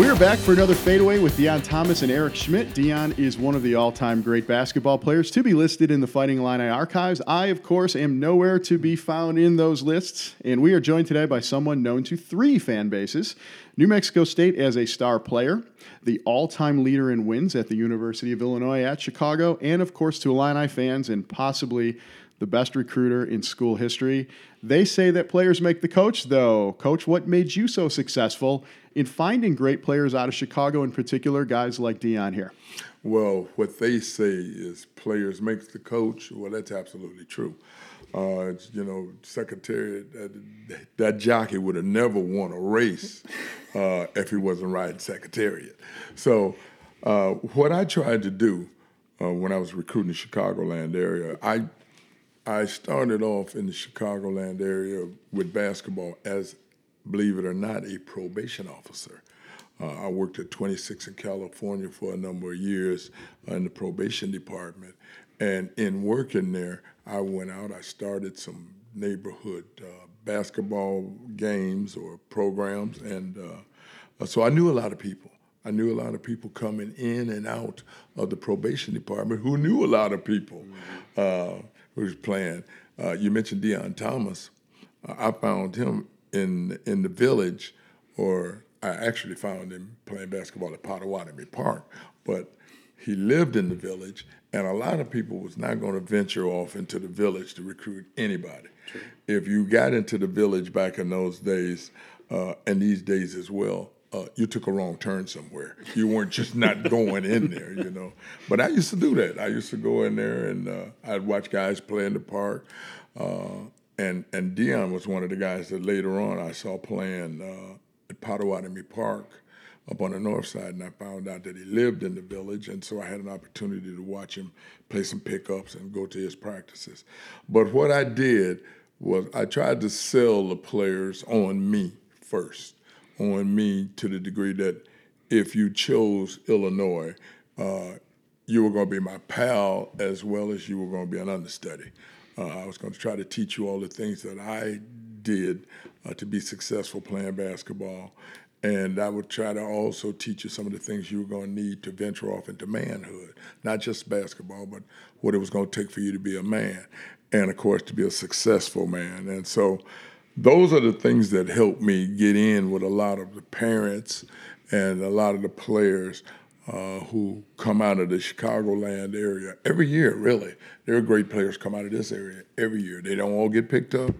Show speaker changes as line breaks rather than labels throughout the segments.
We're back for another fadeaway with Deon Thomas and Eric Schmidt. Deon is one of the all time great basketball players to be listed in the Fighting Illini archives. I, of course, am nowhere to be found in those lists, and we are joined today by someone known to three fan bases New Mexico State as a star player, the all time leader in wins at the University of Illinois at Chicago, and, of course, to Illini fans and possibly the best recruiter in school history. They say that players make the coach, though. Coach, what made you so successful in finding great players out of Chicago, in particular, guys like Deon here?
Well, what they say is players make the coach. Well, that's absolutely true. Uh, you know, Secretariat, that, that jockey would have never won a race uh, if he wasn't riding Secretariat. So, uh, what I tried to do uh, when I was recruiting the Chicagoland area, I I started off in the Chicagoland area with basketball as, believe it or not, a probation officer. Uh, I worked at 26 in California for a number of years in the probation department. And in working there, I went out, I started some neighborhood uh, basketball games or programs. And uh, so I knew a lot of people. I knew a lot of people coming in and out of the probation department who knew a lot of people. Mm-hmm who's playing. Uh, you mentioned Deon Thomas. Uh, I found him in in the village, or I actually found him playing basketball at Pottawattomie Park. But he lived in the village, and a lot of people was not going to venture off into the village to recruit anybody. True. If you got into the village back in those days, uh, and these days as well, uh, you took a wrong turn somewhere. You weren't just not going in there, you know. But I used to do that. I used to go in there and uh, I'd watch guys play in the park. Uh, and and Deon was one of the guys that later on I saw playing uh, at Pottawattomie Park up on the north side, and I found out that he lived in the village, and so I had an opportunity to watch him play some pickups and go to his practices. But what I did was I tried to sell the players on me first on me to the degree that if you chose Illinois, uh, you were going to be my pal as well as you were going to be an understudy. Uh, I was going to try to teach you all the things that I did uh, to be successful playing basketball. And I would try to also teach you some of the things you were going to need to venture off into manhood, not just basketball, but what it was going to take for you to be a man. And of course, to be a successful man. And so those are the things that helped me get in with a lot of the parents and a lot of the players uh, who come out of the Chicagoland area every year. Really, there are great players come out of this area every year. They don't all get picked up.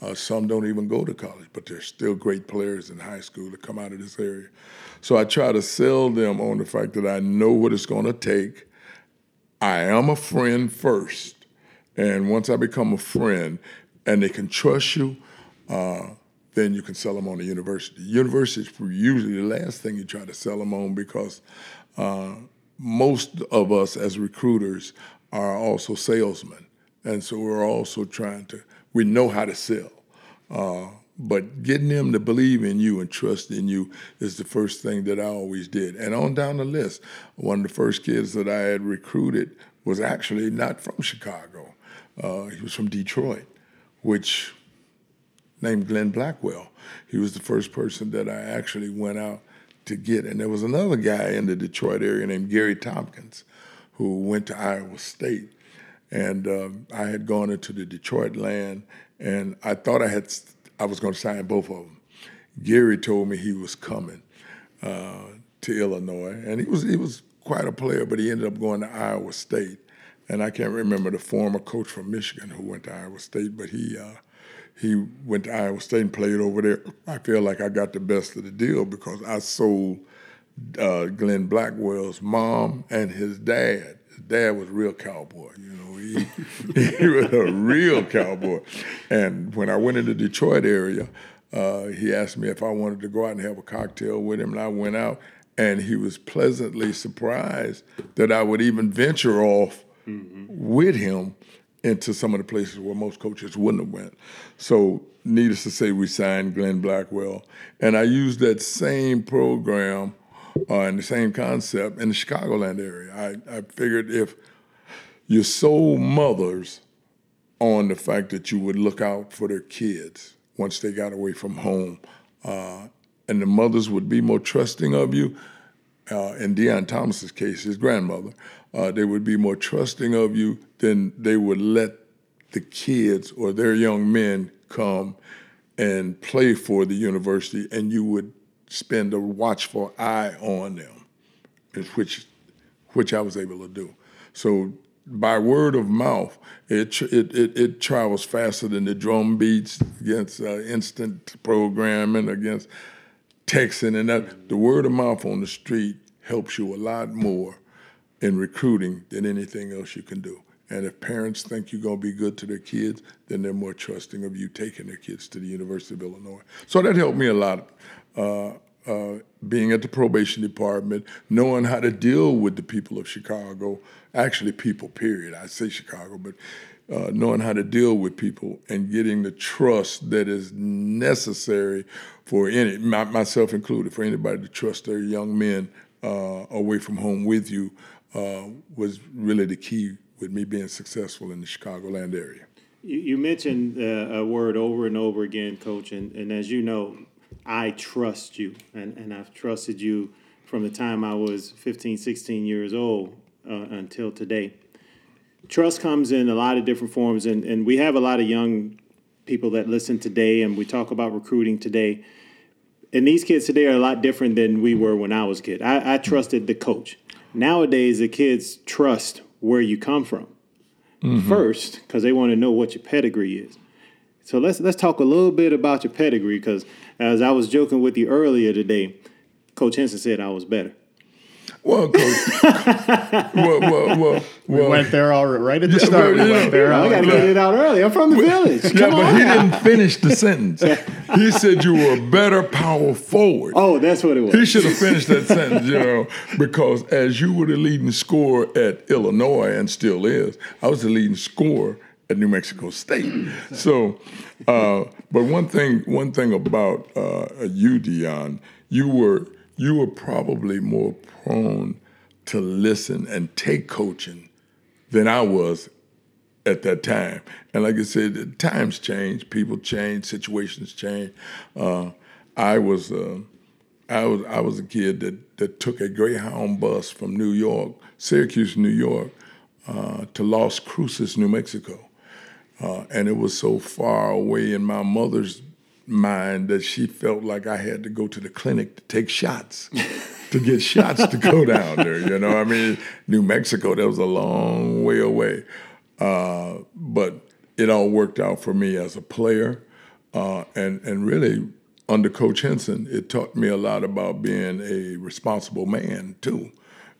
Uh, some don't even go to college, but there's still great players in high school that come out of this area. So I try to sell them on the fact that I know what it's going to take. I am a friend first, and once I become a friend, and they can trust you uh, then you can sell them on the university. University is usually the last thing you try to sell them on because most of us as recruiters are also salesmen. And so we're also trying to, we know how to sell. Uh, but getting them to believe in you and trust in you is the first thing that I always did. And on down the list, one of the first kids that I had recruited was actually not from Chicago. Uh, he was from Detroit, which named Glenn Blackwell. He was the first person that I actually went out to get. And there was another guy in the Detroit area named Gary Tompkins who went to Iowa State. And um, I had gone into the Detroit land and I thought I had I was going to sign both of them. Gary told me he was coming uh, to Illinois, and he was he was quite a player, but he ended up going to Iowa State. And I can't remember the former coach from Michigan who went to Iowa State, but he uh, he went to Iowa State and played over there. I feel like I got the best of the deal because I sold uh, Glenn Blackwell's mom and his dad. His dad was a real cowboy, you know. He, he was a real cowboy. And when I went in the Detroit area, uh, he asked me if I wanted to go out and have a cocktail with him, and I went out. And he was pleasantly surprised that I would even venture off mm-hmm. with him into some of the places where most coaches wouldn't have went. So, needless to say, we signed Glenn Blackwell, and I used that same program uh, and the same concept in the Chicagoland area. I, I figured if you sold mothers on the fact that you would look out for their kids once they got away from home, uh, and the mothers would be more trusting of you. Uh, in Deon Thomas's case, his grandmother, uh, they would be more trusting of you than they would let the kids or their young men come and play for the university, and you would spend a watchful eye on them, which which I was able to do. So by word of mouth, it it it, it travels faster than the drum beats against uh, instant programming against texting and that. The word of mouth on the street helps you a lot more in recruiting than anything else you can do. And if parents think you're going to be good to their kids, then they're more trusting of you taking their kids to the University of Illinois. So that helped me a lot. Uh, uh, being at the probation department, knowing how to deal with the people of Chicago, actually people, period. I say Chicago, but uh, knowing how to deal with people and getting the trust that is necessary for any, my, myself included, for anybody to trust their young men uh, away from home with you uh, was really the key with me being successful in the Chicagoland area.
You, you mentioned uh, a word over and over again, Coach, and, and as you know, I trust you, and, and I've trusted you from the time I was 15, 16 years old uh, until today. Trust comes in a lot of different forms, and, and we have a lot of young people that listen today, and we talk about recruiting today. And these kids today are a lot different than we were when I was a kid. I, I trusted the coach. Nowadays, the kids trust where you come from mm-hmm. first because they want to know what your pedigree is. So let's let's talk a little bit about your pedigree because as I was joking with you earlier today, Coach Henson said I was better.
Well, coach,
well, well, well, we went there all right right at the start. we went there.
I got to get it out early. I'm from the village. Come
yeah, but on. he didn't finish the sentence. he said you were a better power forward.
Oh, that's what it was.
He should have finished that sentence, you know, because as you were the leading scorer at Illinois and still is, I was the leading scorer at New Mexico State. So, uh, but one thing, one thing about uh, you, Deon, you were you were probably more prone to listen and take coaching than I was at that time. And like I said, times change, people change, situations change. Uh, I was uh, I was I was a kid that that took a Greyhound bus from New York, Syracuse, New York, uh, to Las Cruces, New Mexico, uh, and it was so far away in my mother's mind that she felt like I had to go to the clinic to take shots, to get shots to go down there. You know, I mean, New Mexico, that was a long way away. Uh, but it all worked out for me as a player. Uh, and, and really, under Coach Henson, it taught me a lot about being a responsible man, too,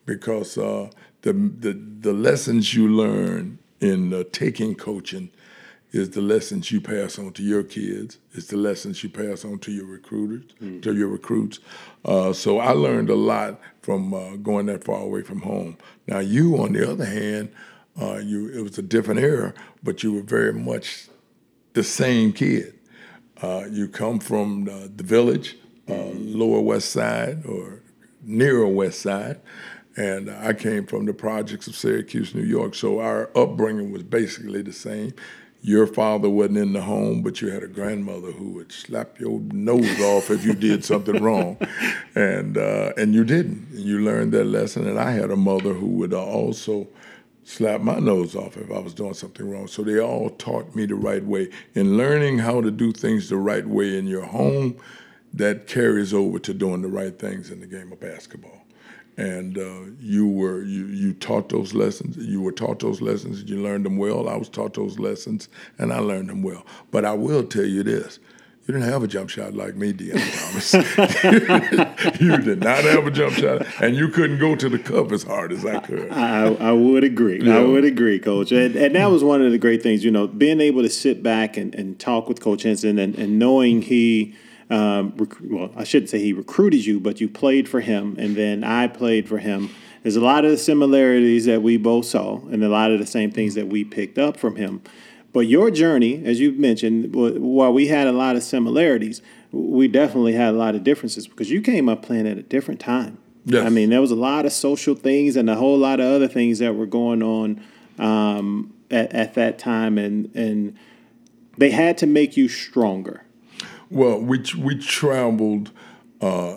because uh, the, the, the lessons you learn in taking coaching is the lessons you pass on to your kids. It's the lessons you pass on to your recruiters, mm. to your recruits. Uh, so I learned a lot from uh, going that far away from home. Now you, on the other hand, uh, you it was a different era, but you were very much the same kid. Uh, you come from the village, uh, Lower West Side or nearer West Side, and I came from the projects of Syracuse, New York. So our upbringing was basically the same your father wasn't in the home, but you had a grandmother who would slap your nose off if you did something wrong, and uh, and you didn't. You learned that lesson. And I had a mother who would also slap my nose off if I was doing something wrong. So they all taught me the right way. In learning how to do things the right way in your home, that carries over to doing the right things in the game of basketball and uh, you were you you taught those lessons. You were taught those lessons, and you learned them well. I was taught those lessons, and I learned them well. But I will tell you this: you didn't have a jump shot like me, Deon Thomas. you did not have a jump shot, and you couldn't go to the cup as hard as I could.
I, I would agree. Yeah. I would agree, Coach. And, and, that was one of the great things, you know, being able to sit back and, and talk with Coach Henson and, and knowing he – um, rec- well, I shouldn't say he recruited you, but you played for him, and then I played for him. There's a lot of the similarities that we both saw, and a lot of the same things that we picked up from him. But your journey, as you mentioned, while we had a lot of similarities, we definitely had a lot of differences because you came up playing at a different time. Yes. I mean, there was a lot of social things and a whole lot of other things that were going on um, at, at that time, and and they had to make you stronger.
Well, we we traveled uh,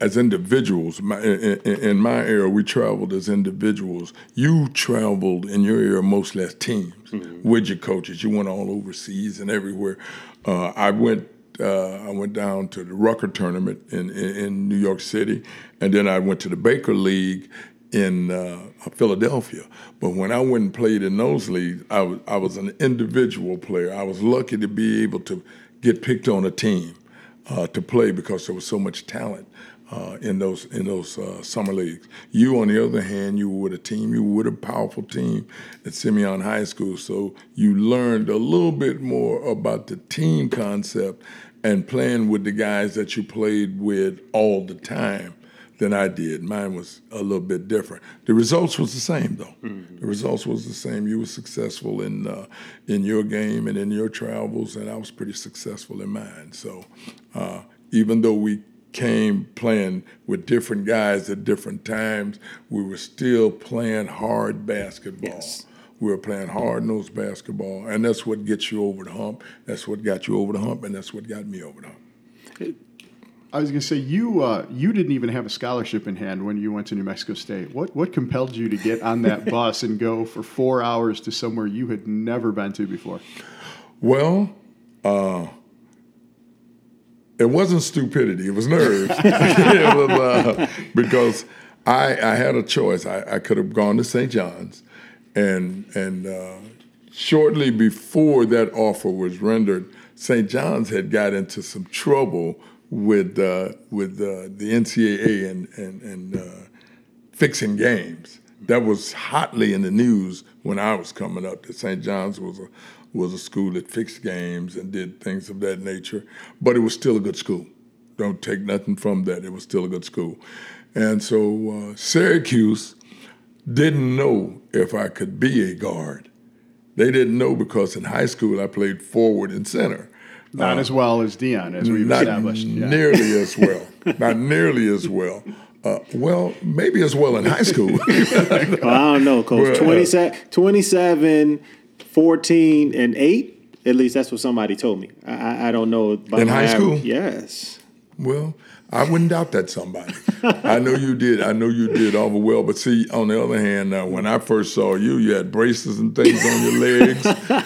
as individuals, my, in, in, my era, we traveled as individuals. You traveled in your era mostly as teams mm-hmm. with your coaches. You went all overseas and everywhere. Uh, I went. Uh, I went down to the Rucker tournament in, in, in, New York City, and then I went to the Baker League in uh, Philadelphia. But when I went and played in those leagues, I was, I was an individual player. I was lucky to be able to get picked on a team uh, to play because there was so much talent uh, in those in those uh, summer leagues. You, on the other hand, you were with a team. You were with a powerful team at Simeon High School, so you learned a little bit more about the team concept and playing with the guys that you played with all the time than I did. Mine was a little bit different. The results was the same though. Mm-hmm. The results was the same. You were successful in uh, in your game and in your travels, and I was pretty successful in mine. So uh, even though we came playing with different guys at different times, we were still playing hard basketball. Yes. We were playing hard nosed basketball, and that's what gets you over the hump. That's what got you over the hump, and that's what got me over the hump.
I was going to say you uh, you didn't even have a scholarship in hand when you went to New Mexico State. What what compelled you to get on that bus and go for four hours to somewhere you had never been to before?
Well, uh, it wasn't stupidity; it was nerves. it was, uh, because I, I had a choice. I, I could have gone to St. John's, and and uh, shortly before that offer was rendered, St. John's had got into some trouble with uh, with uh, the NCAA and and, and uh, fixing games. That was hotly in the news when I was coming up. That St. John's was a was a school that fixed games and did things of that nature, but it was still a good school. Don't take nothing from that. It was still a good school. And so uh, Syracuse didn't know if I could be a guard. They didn't know because in high school I played forward and center.
Not uh, as well as Deon, as we've
not
established.
Yeah. nearly as well. not nearly as well. Uh, well, maybe as well in high school.
well, I don't know, Coach. Well, 27, 27 14 and 8. At least that's what somebody told me. I, I don't know.
In high school?
Yes.
Well, I wouldn't doubt that somebody. I know you did. I know you did all the well. But see, on the other hand, uh, when I first saw you, you had braces and things on your legs,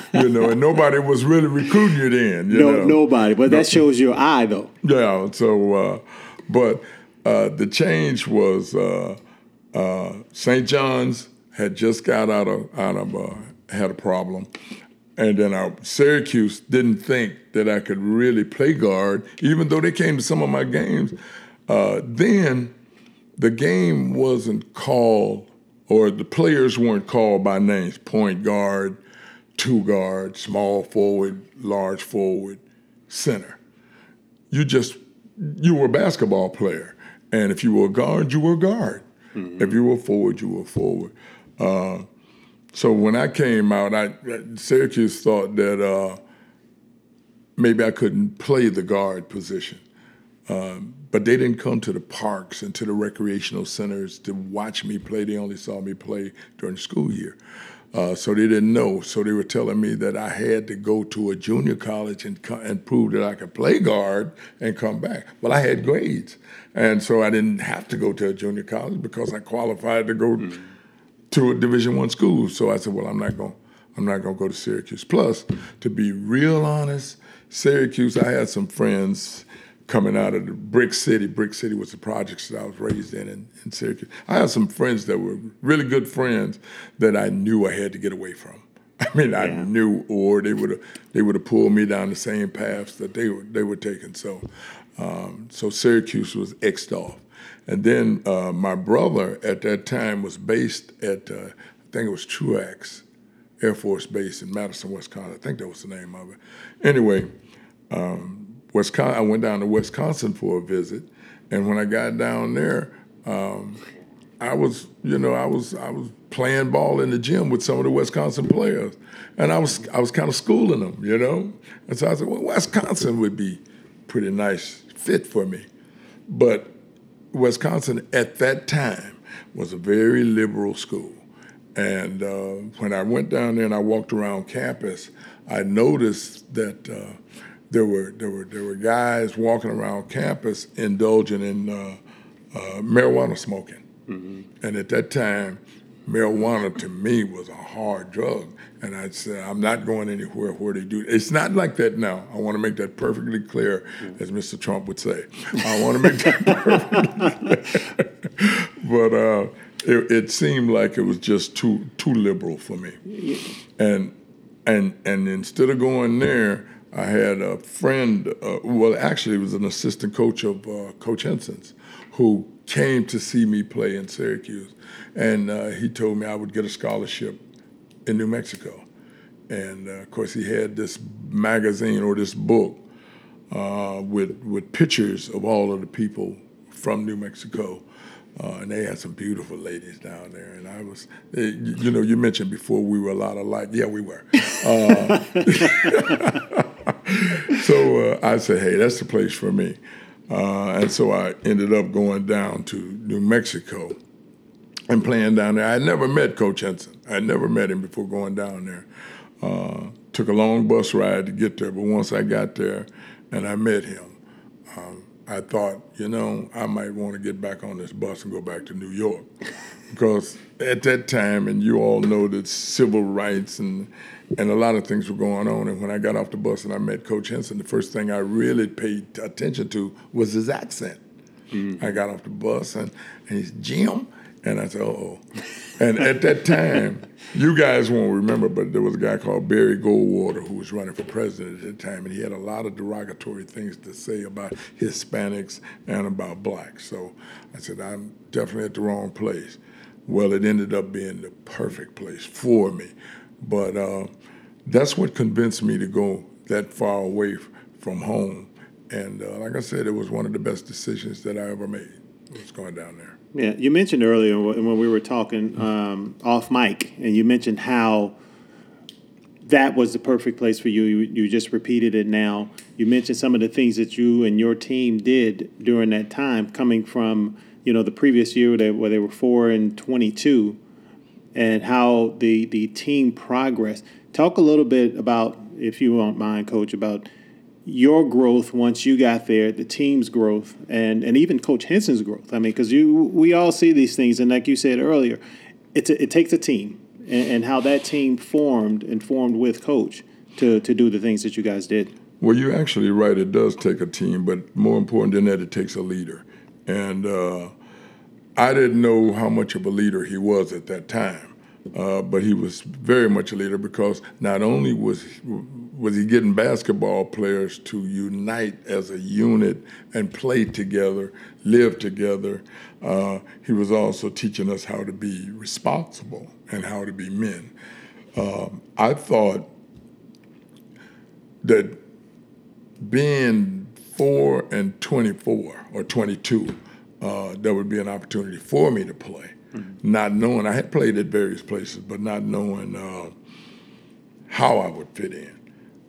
you know, and nobody was really recruiting you then. You
no,
know?
nobody. But that shows your eye, though.
Yeah. So, uh, but uh, the change was uh, uh, St. John's had just got out of out of uh, had a problem. And then our Syracuse didn't think that I could really play guard, even though they came to some of my games. Uh, then the game wasn't called, or the players weren't called by names point guard, two guard, small forward, large forward, center. You just, you were a basketball player. And if you were a guard, you were a guard. Mm-hmm. If you were forward, you were forward. Uh, so when I came out, I Syracuse thought that uh, maybe I couldn't play the guard position. Um, but they didn't come to the parks and to the recreational centers to watch me play. They only saw me play during school year. Uh, so they didn't know. So they were telling me that I had to go to a junior college and, and prove that I could play guard and come back. Well, I had grades. And so I didn't have to go to a junior college because I qualified to go mm-hmm to a Division One school. So I said, well, I'm not going. I'm not going to go to Syracuse. Plus, to be real honest, Syracuse, I had some friends coming out of the Brick City. Brick City was the projects that I was raised in, in in Syracuse. I had some friends that were really good friends that I knew I had to get away from. I mean, I knew, or they would have they would have pulled me down the same paths that they were they were taking. So, um, so Syracuse was xed off. And then uh, my brother at that time was based at, uh, I think it was Truax Air Force Base in Madison, Wisconsin. I think that was the name of it. Anyway, um, Wisconsin, I went down to Wisconsin for a visit, and when I got down there, um, I was, you know, I was, I was playing ball in the gym with some of the Wisconsin players, and I was, I was kind of schooling them, you know. And so I said, well, Wisconsin would be pretty nice fit for me, but Wisconsin at that time was a very liberal school. And uh, when I went down there and I walked around campus, I noticed that uh, there were there were there were guys walking around campus indulging in uh, uh, marijuana smoking, mm-hmm. and at that time, marijuana to me was a hard drug. And I said, I'm not going anywhere where they do. It's not like that now. I want to make that perfectly clear, as Mr. Trump would say. I want to make that perfectly but uh, it, it, seemed like it was just too too liberal for me. And and and instead of going there, I had a friend. Uh, well, actually, it was an assistant coach of uh, Coach Henson's, who came to see me play in Syracuse, and uh, he told me I would get a scholarship in New Mexico. And uh, of course, he had this magazine or this book uh, with with pictures of all of the people from New Mexico. Uh, and they had some beautiful ladies down there. And I was, eh, you know, you mentioned before we were a lot alike. Yeah, we were. Uh, so uh, I said, hey, that's the place for me. Uh, and so I ended up going down to New Mexico and playing down there. I had never met Coach Henson. I had never met him before going down there. Uh, took a long bus ride to get there, but once I got there and I met him, um, I thought, you know, I might want to get back on this bus and go back to New York. because at that time, and you all know that civil rights and and a lot of things were going on. And when I got off the bus and I met Coach Henson, the first thing I really paid attention to was his accent. Mm-hmm. I got off the bus and, and he's Jim. And I said, oh. And at that time, you guys won't remember, but there was a guy called Barry Goldwater who was running for president at the time, and he had a lot of derogatory things to say about Hispanics and about blacks. So I said, I'm definitely at the wrong place. Well, it ended up being the perfect place for me. But uh, that's what convinced me to go that far away from home. And uh, like I said, it was one of the best decisions that I ever made, was going down there.
Yeah, you mentioned earlier when we were talking um, off mic, and you mentioned how that was the perfect place for you. you. You just repeated it now. You mentioned some of the things that you and your team did during that time, coming from you know the previous year where they were four and twenty-two, and how the the team progressed. Talk a little bit about, if you won't mind, Coach, about your growth once you got there, the team's growth, and and even Coach Henson's growth. I mean, because you we all see these things, and like you said earlier, it's a, it takes a team, and, and, how that team formed and formed with Coach to to do the things that you guys did.
Well, you're actually right. It does take a team, but more important than that, it takes a leader. And uh, I didn't know how much of a leader he was at that time. Uh, but he was very much a leader because not only was was he getting basketball players to unite as a unit and play together, live together, uh, he was also teaching us how to be responsible and how to be men. Um, I thought that being four and 24 or 22, uh, there would be an opportunity for me to play mm-hmm. not knowing I had played at various places, but not knowing uh, how I would fit in.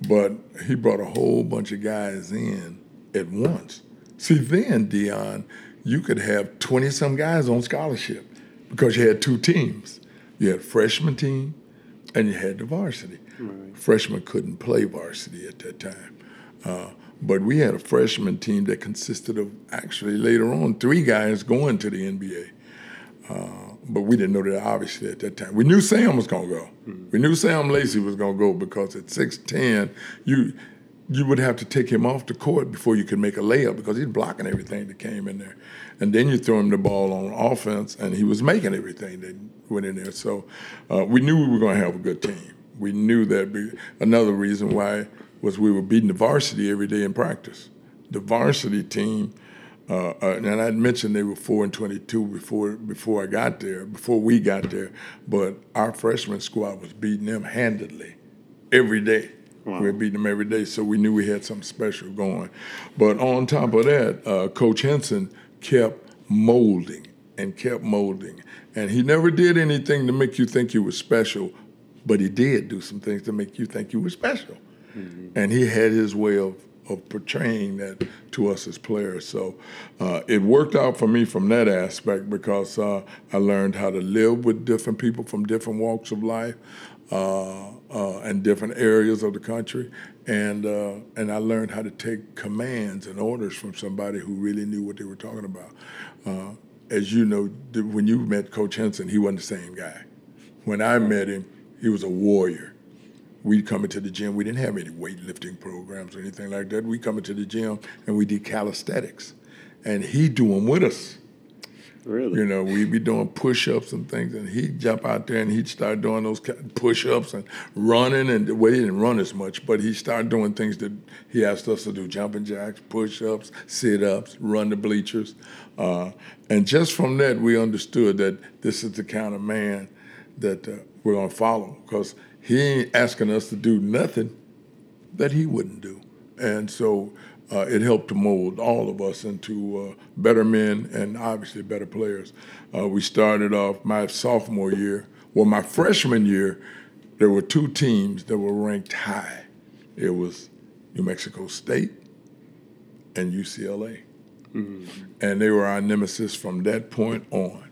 But he brought a whole bunch of guys in at once. See, then Deon, you could have twenty some guys on scholarship because you had two teams. You had a freshman team, and you had the varsity. Right. Freshmen couldn't play varsity at that time. Uh, but we had a freshman team that consisted of actually later on three guys going to the NBA. Uh, but we didn't know that obviously at that time. We knew Sam was to go. Mm-hmm. We knew Sam Lacey was to go because at 6'10, you you would have to take him off the court before you could make a layup because he's blocking everything that came in there. And then you throw him the ball on offense, and he was making everything that went in there. So uh, we knew we were going to have a good team. We knew that. Be, another reason why was we were beating the varsity every day in practice. The varsity team – uh, uh, and I'd mentioned they were four and twenty-two before before I got there, before we got there. But our freshman squad was beating them handedly every day. Wow. We were beating them every day, so we knew we had something special going. But on top of that, uh, Coach Henson kept molding and kept molding, and he never did anything to make you think you were special, but he did do some things to make you think you were special. Mm-hmm. And he had his way of of portraying that to us as players. So uh, it worked out for me from that aspect because uh, I learned how to live with different people from different walks of life. Uh, uh, in different areas of the country, and uh, and I learned how to take commands and orders from somebody who really knew what they were talking about. Uh, as you know, when you met Coach Henson, he wasn't the same guy. When I met him, he was a warrior. We'd come into the gym. We didn't have any weightlifting programs or anything like that. We'd come into the gym and we did calisthenics, and he do them with us.
Really?
You know, we'd be doing push-ups and things, and he'd jump out there and he'd start doing those push-ups and running. And well, he didn't run as much, but he started doing things that he asked us to do: jumping jacks, push-ups, sit-ups, run the bleachers. Uh, and just from that, we understood that this is the kind of man that uh, we're going to follow because he ain't asking us to do nothing that he wouldn't do. And so uh, it helped to mold all of us into uh, better men and obviously better players. Uh, we started off my sophomore year. Well, my freshman year, there were two teams that were ranked high. It was New Mexico State and UCLA. Mm-hmm. And they were our nemesis from that point on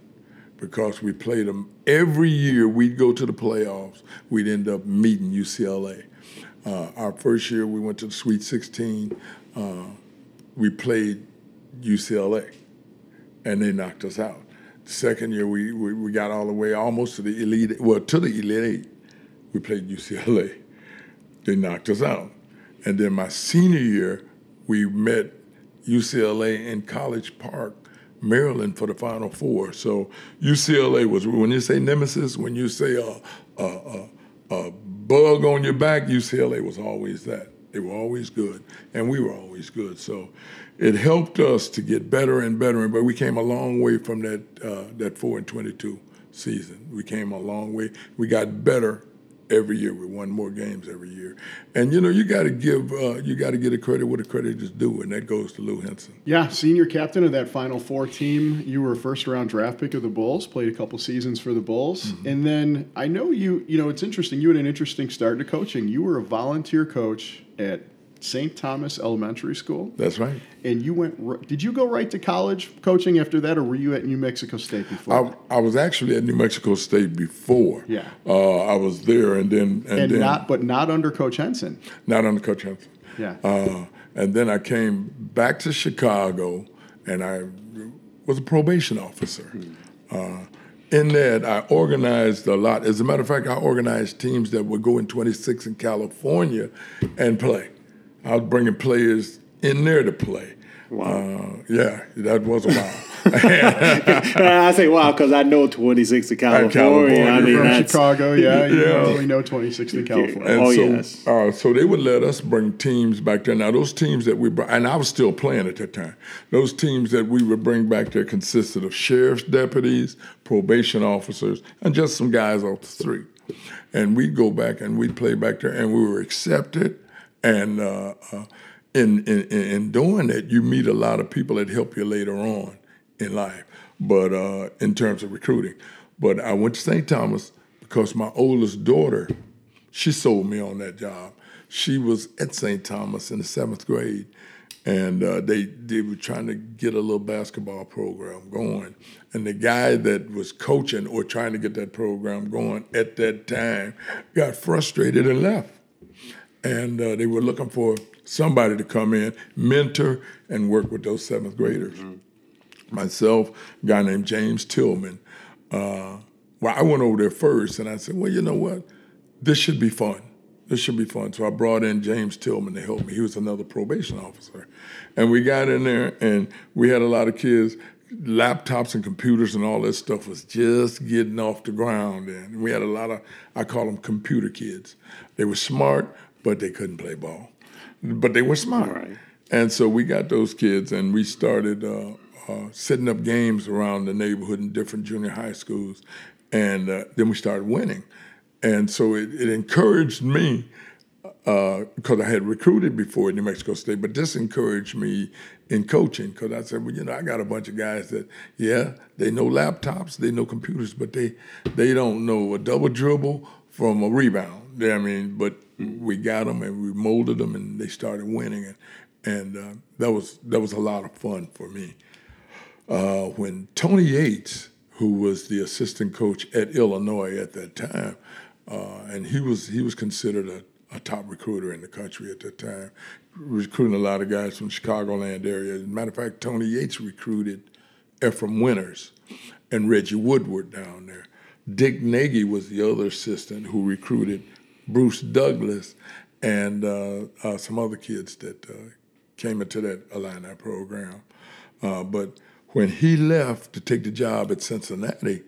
because we played them every year. We'd go to the playoffs. We'd end up meeting UCLA. Uh, our first year, we went to the Sweet 16 uh, we played UCLA, and they knocked us out. The second year, we, we, we got all the way almost to the elite, well, to the elite eight. We played UCLA. They knocked us out. And then my senior year, we met UCLA in College Park, Maryland, for the Final Four. So UCLA was when you say nemesis, when you say a, a, a, a bug on your back, UCLA was always that. They were always good, and we were always good. So it helped us to get better and better. But we came a long way from that uh, that four and twenty-two season. We came a long way. We got better every year. We won more games every year, and you know you got to give uh, you got to get a credit what a credit is due, and that goes to Lou Henson.
Yeah, senior captain of that Final Four team. You were a first round draft pick of the Bulls. Played a couple seasons for the Bulls, mm-hmm. and then I know you. You know it's interesting. You had an interesting start to coaching. You were a volunteer coach at St. Thomas Elementary School.
That's right.
And you went. Did you go right to college coaching after that, or were you at New Mexico State before?
I, I was actually at New Mexico State before.
Yeah.
Uh, I was there, and then and,
and
then,
not, but not under Coach Henson.
Not under Coach Henson.
Yeah.
Uh, and then I came back to Chicago, and I was a probation officer. Hmm. Uh, in that, I organized a lot. As a matter of fact, I organized teams that would go in 26 in California and play. I was bringing players in there to play. Wow. Uh, yeah, that was a while.
I say wow because I know 26 in California. California. I
mean, from Chicago, yeah, you yeah. probably know 26 in California.
And oh so, yes. Uh, so they would let us bring teams back there. Now those teams that we brought, and I was still playing at that time. Those teams that we would bring back there consisted of sheriff's deputies, probation officers, and just some guys off the street. And we'd go back and we'd play back there, and we were accepted and uh, uh, in, in, in doing it, you meet a lot of people that help you later on in life. But uh, in terms of recruiting, but I went to St. Thomas because my oldest daughter, she sold me on that job. She was at St. Thomas in the seventh grade, and uh, they they were trying to get a little basketball program going. And the guy that was coaching or trying to get that program going at that time got frustrated and left and uh, they were looking for somebody to come in, mentor, and work with those seventh graders. Mm-hmm. Myself, a guy named James Tillman. Uh, well, I went over there first, and I said, "Well, you know what? This should be fun. This should be fun." So I brought in James Tillman to help me. He was another probation officer, and we got in there, and we had a lot of kids laptops and computers and all that stuff was just getting off the ground and we had a lot of i call them computer kids they were smart but they couldn't play ball. But they were smart. Right. And so we got those kids and we started uh, uh, setting up games around the neighborhood in different junior high schools. And uh, then we started winning. And so it, it encouraged me because uh, I had recruited before at New Mexico State, but this encouraged me in coaching because I said, well, you know, I got a bunch of guys that, yeah, they know laptops, they know computers, but they they don't know a double dribble from a rebound. I mean, but we got them and we molded them and they started winning and and uh, that was that was a lot of fun for me. Uh, when Tony Yates, who was the assistant coach at Illinois at that time, uh, and he was he was considered a, a top recruiter in the country at that time, recruiting a lot of guys from Chicagoland area. As a matter of fact, Tony Yates recruited Efrem Winters and Reggie Woodward down there. Dick Nagy was the other assistant who recruited Bruce Douglas and uh, uh, some other kids that uh, came into that Illini program. Uh, but when he left to take the job at Cincinnati,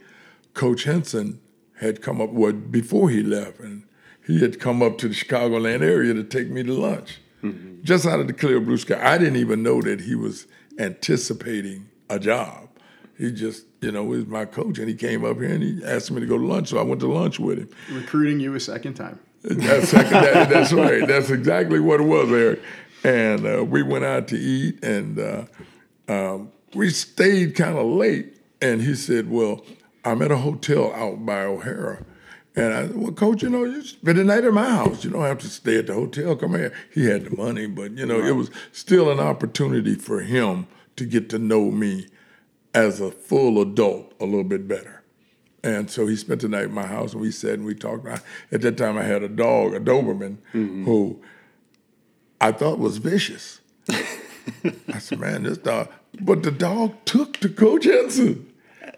Coach Henson had come up, well, before he left, and he had come up to the Chicagoland area to take me to lunch, mm-hmm. just out of the clear blue sky. I didn't even know that he was anticipating a job. He just, you know, was my coach, and he came up here and he asked me to go to lunch, so I went to lunch with him.
Recruiting you a second time.
That's, that, that's right. That's exactly what it was, Eric. And uh, we went out to eat, and uh, um, we stayed kind of late. And he said, "Well, I'm at a hotel out by O'Hare. And I said, well, coach, you know, you spend the night at my house. You don't have to stay at the hotel. Come here. He had the money, but, you know, it was still an opportunity for him to get to know me as a full adult a little bit better. And so he spent the night at my house, and we sat and we talked. At that time, I had a dog, a Doberman, mm-hmm. who I thought was vicious. I said, man, this dog. But the dog took to Coach Henson.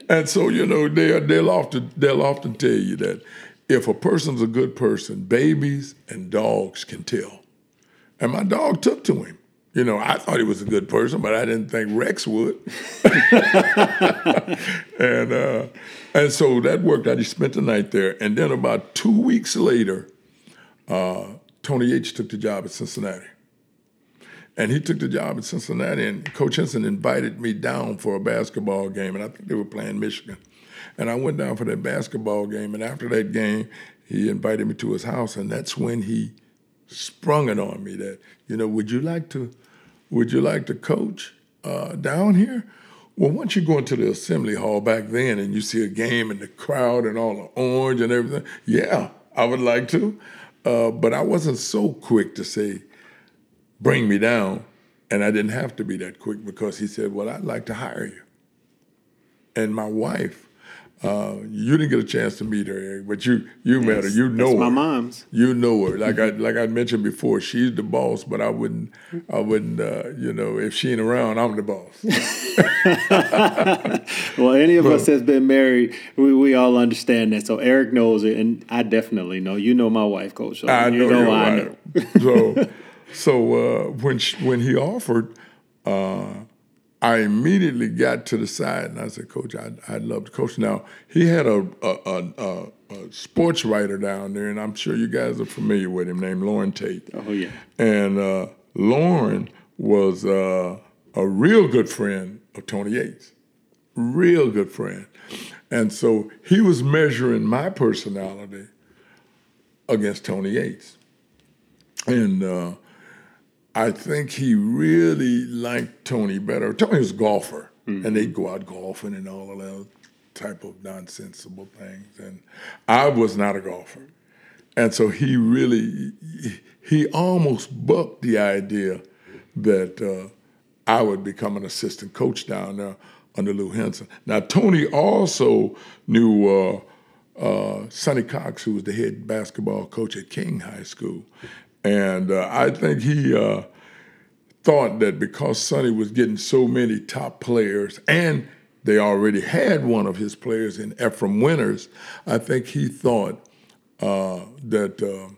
And so, you know, they, they'll, often, they'll often tell you that if a person's a good person, babies and dogs can tell. And my dog took to him. You know, I thought he was a good person, but I didn't think Rex would. and uh, and so that worked out. He spent the night there, and then about two weeks later, uh, Tony H took the job at Cincinnati. And he took the job at Cincinnati, and Coach Henson invited me down for a basketball game, and I think they were playing Michigan. And I went down for that basketball game, and after that game, he invited me to his house, and that's when he sprung it on me that, you know, would you like to, would you like to coach uh, down here? Well, once you go into the assembly hall back then and you see a game and the crowd and all the orange and everything, yeah, I would like to. Uh, but I wasn't so quick to say, bring me down. And I didn't have to be that quick because he said, Well, I'd like to hire you. And my wife, uh, you didn't get a chance to meet her, Eric, but you you yes, met her. You know her.
My mom's.
You know her. Like I like I mentioned before, she's the boss, but I wouldn't I wouldn't uh, you know if she ain't around, I'm the boss.
well, any of but, us that's been married, we, we all understand that. So Eric knows it, and I definitely know. You know my wife, Coach. So
I
you
know, know I know. so so uh, when she, when he offered, uh, I immediately got to the side and I said, "Coach, I'd, I'd love to coach." Now he had a a, a a, sports writer down there, and I'm sure you guys are familiar with him, named Loren Tate.
Oh yeah.
And uh, Loren was uh, a real good friend of Tony Yates, real good friend, and so he was measuring my personality against Tony Yates, and uh, I think he really liked Tony better. Tony was a golfer, mm-hmm. and they'd go out golfing and all of that type of nonsensical things. And I was not a golfer. And so he really, he almost bucked the idea that uh, I would become an assistant coach down there under Lou Henson. Now, Tony also knew uh, uh, Sonny Cox, who was the head basketball coach at King High School. And uh, I think he uh, thought that because Sonny was getting so many top players and they already had one of his players in Efrem Winters, I think he thought uh, that uh,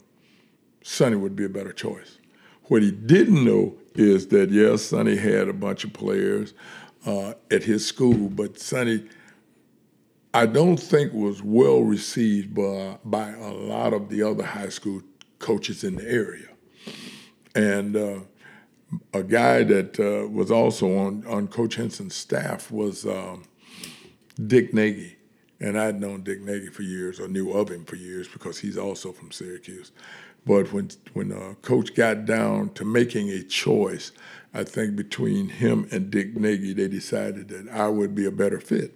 Sonny would be a better choice. What he didn't know is that, yes, Sonny had a bunch of players uh, at his school, but Sonny, I don't think was well received by, by a lot of the other high school coaches in the area. And uh, a guy that uh, was also on, on Coach Henson's staff was um, Dick Nagy. And I'd known Dick Nagy for years, or knew of him for years, because he's also from Syracuse. But when when uh, Coach got down to making a choice, I think between him and Dick Nagy, they decided that I would be a better fit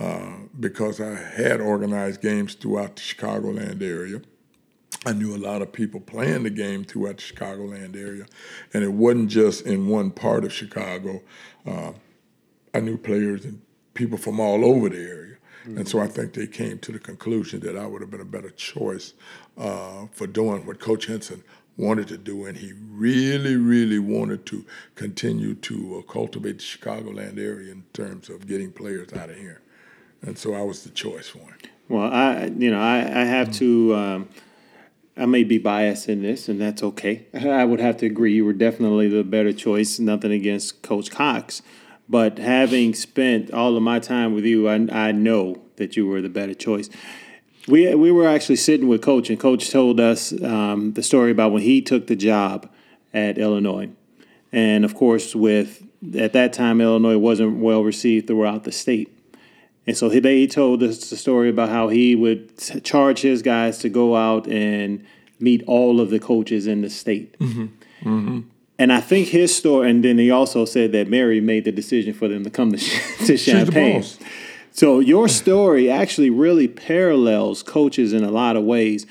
uh, because I had organized games throughout the Chicagoland area. I knew a lot of people playing the game throughout the Chicagoland area, and it wasn't just in one part of Chicago. Uh, I knew players and people from all over the area, Mm-hmm. And so I think they came to the conclusion that I would have been a better choice uh, for doing what Coach Henson wanted to do, and he really, really wanted to continue to uh, cultivate the Chicagoland area in terms of getting players out of here. And so I was the choice for him.
Well, I, you know, I, I have to. Um, I may be biased in this, and that's okay. I would have to agree. You were definitely the better choice. Nothing against Coach Cox, but having spent all of my time with you, I, I know that you were the better choice. We we were actually sitting with Coach, and Coach told us um, the story about when he took the job at Illinois, and of course, with at that time Illinois wasn't well received throughout the state. And so he, he told us the story about how he would charge his guys to go out and meet all of the coaches in the state. Mm-hmm. Mm-hmm. And I think his story, and then he also said that Mary made the decision for them to come to, to Champaign. So your story actually really parallels coaches in a lot of ways.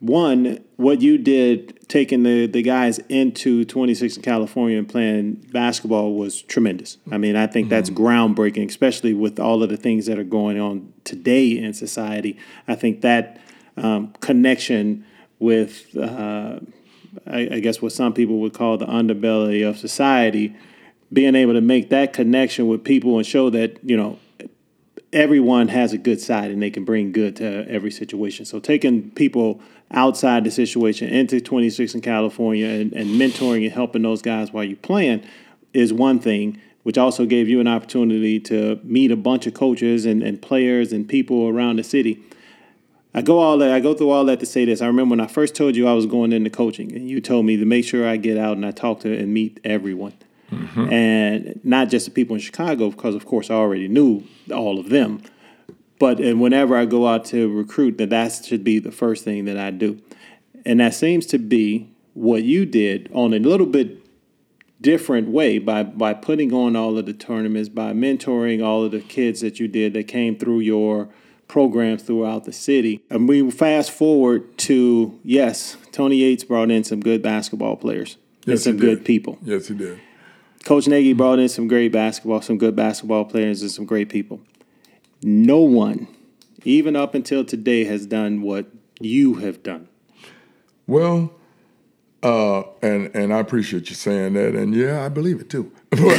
One, what you did taking the, the guys into 26 in California and playing basketball was tremendous. I mean, I think mm-hmm. that's groundbreaking, especially with all of the things that are going on today in society. I think that um, connection with, uh, I, I guess, what some people would call the underbelly of society, being able to make that connection with people and show that, you know, everyone has a good side and they can bring good to every situation. So taking people outside the situation into 26 in California and, and mentoring and helping those guys while you're playing is one thing, which also gave you an opportunity to meet a bunch of coaches and, and players and people around the city. I go all that I go through all that to say this. I remember when I first told you I was going into coaching, and you told me to make sure I get out and I talk to and meet everyone. Mm-hmm. And not just the people in Chicago, because of course I already knew all of them. But and whenever I go out to recruit, that that should be the first thing that I do. And that seems to be what you did on a little bit different way by by putting on all of the tournaments, by mentoring all of the kids that you did that came through your programs throughout the city. And we fast forward to yes, Tony Yates brought in some good basketball players yes, and some good people.
Yes, he did.
Coach Nagy brought in some great basketball, some good basketball players, and some great people. No one, even up until today, has done what you have done.
Well, uh, and and I appreciate you saying that, and yeah, I believe it too. but, but,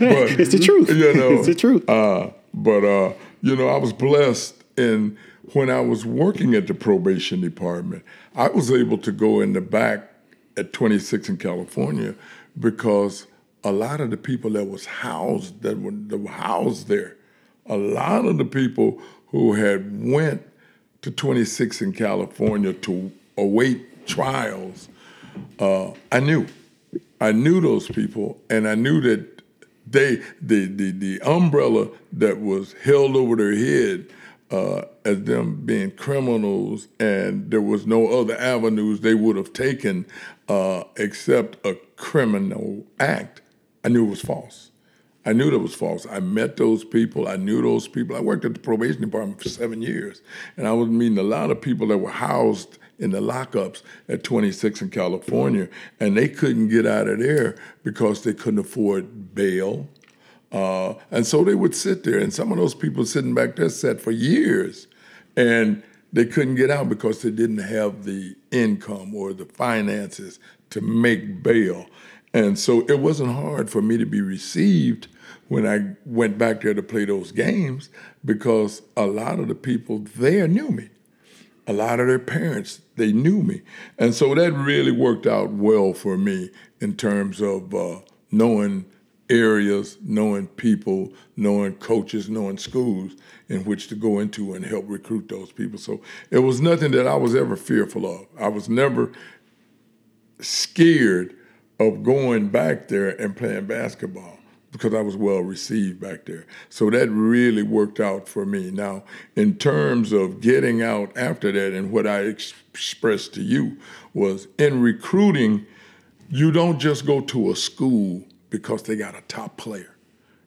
it's the truth.
You know,
it's the truth.
Uh, but uh, you know, I was blessed in when I was working at the probation department. I was able to go in the back at 26 in California because a lot of the people that was housed that were, that were housed there, a lot of the people who had went to 26 in California to await trials, uh, I knew. I knew those people, and I knew that they the the the umbrella that was held over their head uh, as them being criminals, and there was no other avenues they would have taken uh, except a criminal act, I knew it was false. I knew that was false. I met those people. I knew those people. I worked at the probation department for seven years, and I was meeting a lot of people that were housed in the lockups at 26 in California, and they couldn't get out of there because they couldn't afford bail. Uh, and so they would sit there, and some of those people sitting back there sat for years, and they couldn't get out because they didn't have the income or the finances to make bail. And so it wasn't hard for me to be received when I went back there to play those games because a lot of the people there knew me. A lot of their parents, they knew me. And so that really worked out well for me in terms of uh, knowing areas, knowing people, knowing coaches, knowing schools in which to go into and help recruit those people. So it was nothing that I was ever fearful of. I was never scared of going back there and playing basketball because I was well received back there. So that really worked out for me. Now, in terms of getting out after that, and what I ex- expressed to you was in recruiting, you don't just go to a school because they got a top player.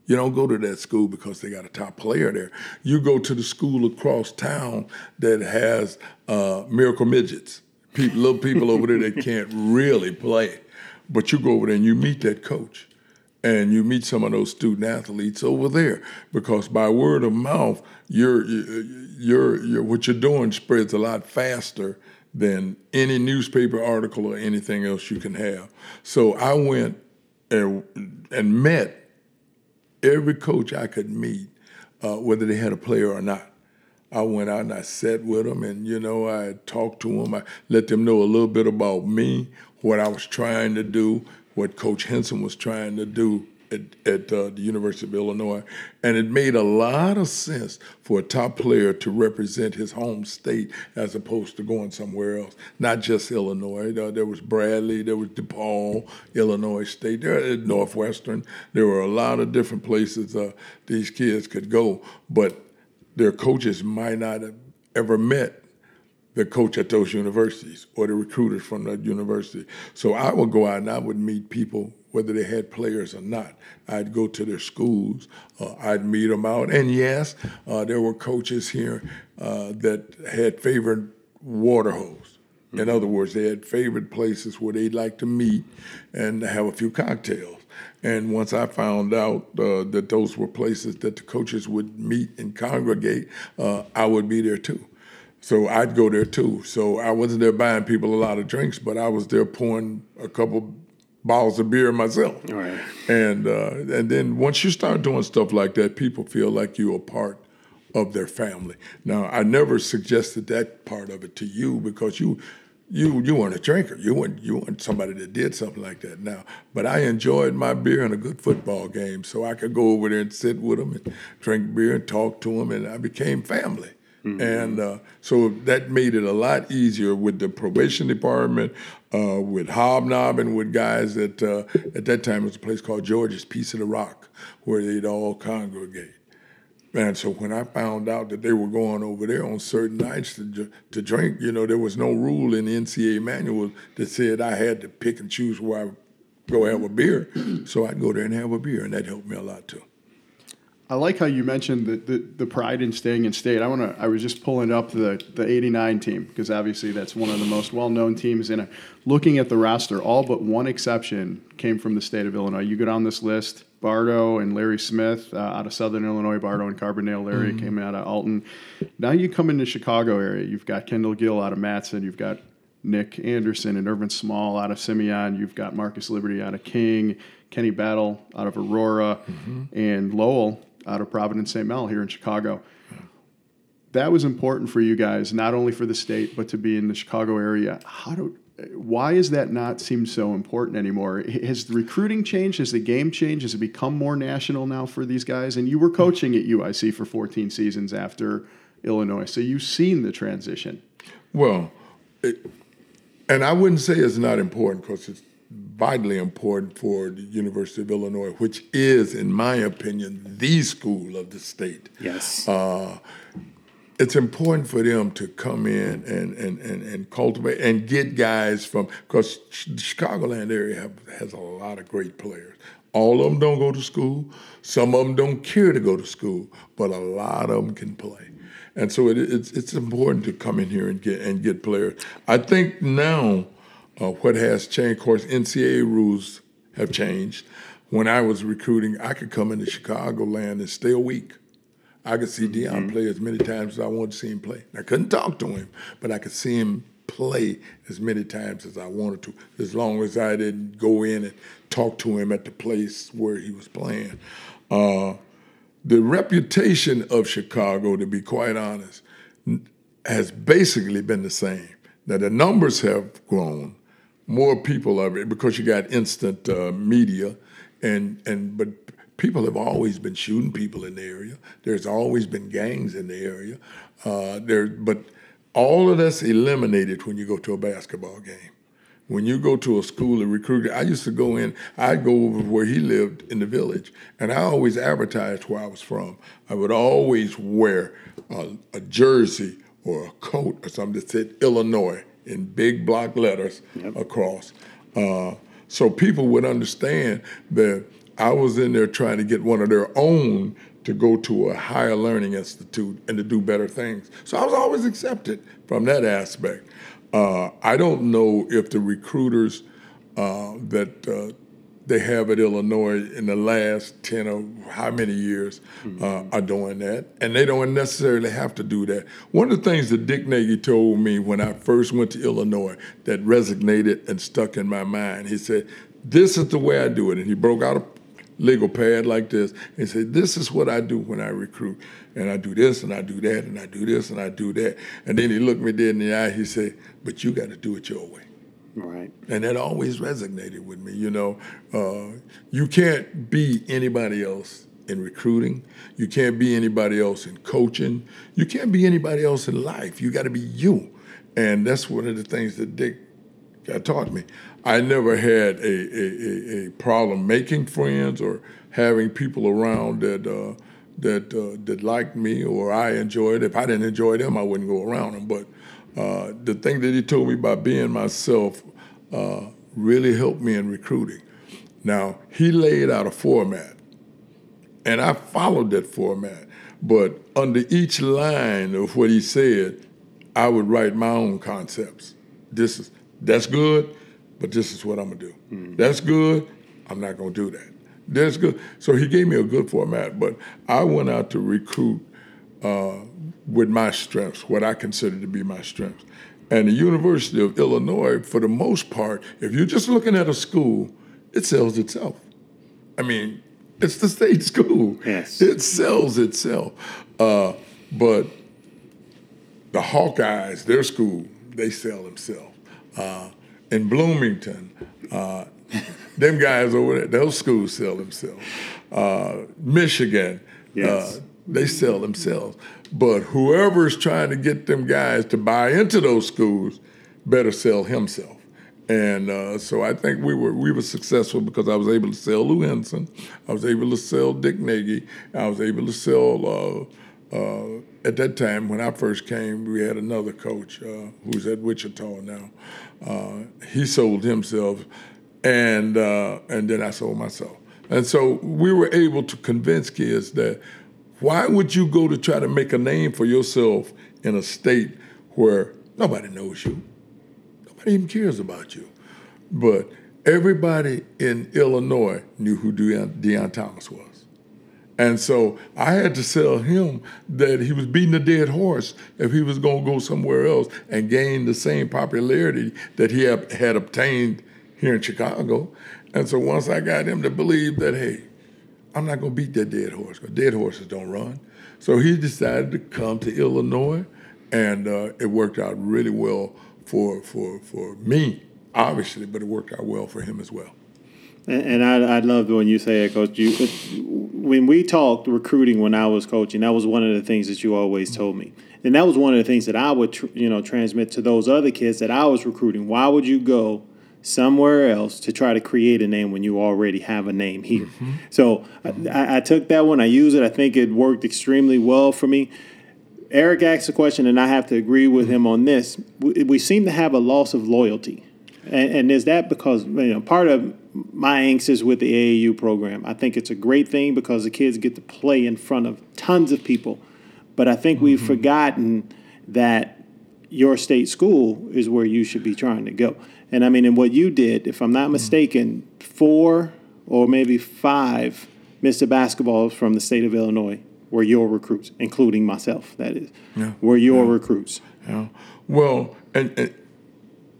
You don't go to that school because they got a top player there. You go to the school across town that has uh, miracle midgets, people, little people over there that can't really play. But you go over there and you meet that coach, and you meet some of those student athletes over there because by word of mouth, you're, you're, you're, what you're doing spreads a lot faster than any newspaper article or anything else you can have. So I went and, and met every coach I could meet, uh, whether they had a player or not. I went out and I sat with them, and you know, I talked to them. I let them know a little bit about me, what I was trying to do, what Coach Henson was trying to do at, at uh, the University of Illinois. And it made a lot of sense for a top player to represent his home state as opposed to going somewhere else. Not just Illinois. Uh, there was Bradley, there was DePaul, Illinois State, there Northwestern. There were a lot of different places uh, these kids could go, but their coaches might not have ever met the coach at those universities or the recruiters from that university. So I would go out and I would meet people, whether they had players or not. I'd go to their schools, uh, I'd meet them out. And yes, uh, there were coaches here uh, that had favorite water hose. In other words, they had favorite places where they'd like to meet and have a few cocktails. And once I found out uh, that those were places that the coaches would meet and congregate, uh, I would be there too. So I'd go there too. So I wasn't there buying people a lot of drinks, but I was there pouring a couple bottles of beer myself.
Right.
And uh, and then once you start doing stuff like that, people feel like you're a part of their family. Now I never suggested that part of it to you because you you you weren't a drinker. You weren't you weren't somebody that did something like that. Now, but I enjoyed my beer and a good football game, so I could go over there and sit with them and drink beer and talk to them, and I became family. Mm-hmm. And uh, so that made it a lot easier with the probation department, uh, with hobnobbing with guys that uh, at that time it was a place called George's Piece of the Rock, where they'd all congregate. And so when I found out that they were going over there on certain nights to, to drink, you know, there was no rule in the NCAA manual that said I had to pick and choose where I go have a beer. So I'd go there and have a beer, and that helped me a lot too.
I like how you mentioned the, the, the pride in staying in state. I want to. I was just pulling up the the '89 team because obviously that's one of the most well known teams. And looking at the roster, all but one exception came from the state of Illinois. You go down this list: Bardo and Larry Smith uh, out of Southern Illinois. Bardo and Carbondale. Larry mm-hmm. came out of Alton. Now you come into the Chicago area. You've got Kendall Gill out of Matteson. You've got Nick Anderson and Ervin Small out of Simeon. You've got Marcus Liberty out of King. Kenny Battle out of Aurora, mm-hmm. and Lowell out of Providence St. Mel here in Chicago. That was important for you guys, not only for the state, but to be in the Chicago area. How do why is that not seem so important anymore? Has the recruiting changed? Has the game changed? Has it become more national now for these guys? And you were coaching at UIC for 14 seasons after Illinois, so you've seen the transition.
Well, it, and I wouldn't say it's not important because it's vitally important for the University of Illinois, which is, in my opinion, the school of the state.
Yes.
Uh, it's important for them to come in and, and, and, and cultivate and get guys from because the Chicagoland area have, has a lot of great players. All of them don't go to school. Some of them don't care to go to school, but a lot of them can play. And so it, it's it's important to come in here and get and get players. I think now uh, what has changed, of course, NCAA rules have changed. When I was recruiting, I could come into Chicagoland and stay a week. I could see Deon mm-hmm. play as many times as I wanted to see him play. I couldn't talk to him, but I could see him play as many times as I wanted to, as long as I didn't go in and talk to him at the place where he was playing. Uh, the reputation of Chicago, to be quite honest, has basically been the same. Now, the numbers have grown, more people of it because you got instant uh, media, and and but people have always been shooting people in the area. There's always been gangs in the area. Uh, there, but all of that's eliminated when you go to a basketball game. When you go to a school and recruit, I used to go in. I'd go over where he lived in the village, and I always advertised where I was from. I would always wear a, a jersey or a coat or something that said Illinois in big block letters yep. across. Uh, so people would understand that I was in there trying to get one of their own to go to a higher learning institute and to do better things. So I was always accepted from that aspect. Uh, I don't know if the recruiters uh, that uh, they have at Illinois in the last 10 or how many years uh, are doing that. And they don't necessarily have to do that. One of the things that Dick Nagy told me when I first went to Illinois that resonated and stuck in my mind, he said, This is the way I do it. And he broke out a legal pad like this and said, This is what I do when I recruit. And I do this and I do that and I do this and I do that. And then he looked me dead in the eye. He said, But you got to do it your way.
Right.
And that always resonated with me. You know, uh, you can't be anybody else in recruiting. You can't be anybody else in coaching. You can't be anybody else in life. You got to be you. And that's one of the things that Dick taught me. I never had a, a, a, a problem making friends or having people around that uh, that uh, that liked me or I enjoyed. If I didn't enjoy them, I wouldn't go around them. But uh, the thing that he told me about being myself uh, really helped me in recruiting. Now, he laid out a format, and I followed that format. But under each line of what he said, I would write my own concepts. This is that's good, but this is what I'm gonna do. Mm-hmm. That's good. I'm not gonna do that. That's good. So he gave me a good format, but I went out to recruit uh, with my strengths, what I consider to be my strengths. And the University of Illinois, for the most part, if you're just looking at a school, it sells itself. I mean, it's the state school.
Yes.
It sells itself. Uh, but the Hawkeyes, their school, they sell themselves. Uh, in Bloomington, uh, them guys over there, those schools sell themselves. Uh, Michigan,
yes.
Uh, they sell themselves. But whoever's trying to get them guys to buy into those schools better sell himself. And uh, so I think we were we were successful because I was able to sell Lou Henson, I was able to sell Dick Nagy, I was able to sell. Uh, uh, at that time, when I first came, we had another coach uh, who's at Wichita now. Uh, he sold himself, and uh, and then I sold myself. And so we were able to convince kids that why would you go to try to make a name for yourself in a state where nobody knows you? Nobody even cares about you. But everybody in Illinois knew who Deon, Deon Thomas was. And so I had to sell him that he was beating a dead horse if he was going to go somewhere else and gain the same popularity that he had, had obtained here in Chicago. And so once I got him to believe that, hey, I'm not going to beat that dead horse because dead horses don't run. So he decided to come to Illinois, and uh, it worked out really well for, for, for me, obviously, but it worked out well for him as well.
And, I, I love when you say it, Coach. You, when we talked recruiting when I was coaching, that was one of the things that you always told me, and that was one of the things that I would, tr- you know, transmit to those other kids that I was recruiting. Why would you go somewhere else to try to create a name when you already have a name here. Mm-hmm. So I, I, took that one, I used it. I think it worked extremely well for me. Eric asked a question, and I have to agree with him on this. We, we seem to have a loss of loyalty. And, and is that because you know part of my angst is with the AAU program? I think it's a great thing because the kids get to play in front of tons of people. But I think mm-hmm. we've forgotten that your state school is where you should be trying to go. And I mean, and what you did, if I'm not mm. mistaken, four or maybe five Mr. Basketballs from the state of Illinois were your recruits, including myself. That is,
yeah.
were your
yeah.
recruits.
Yeah. Well, and, and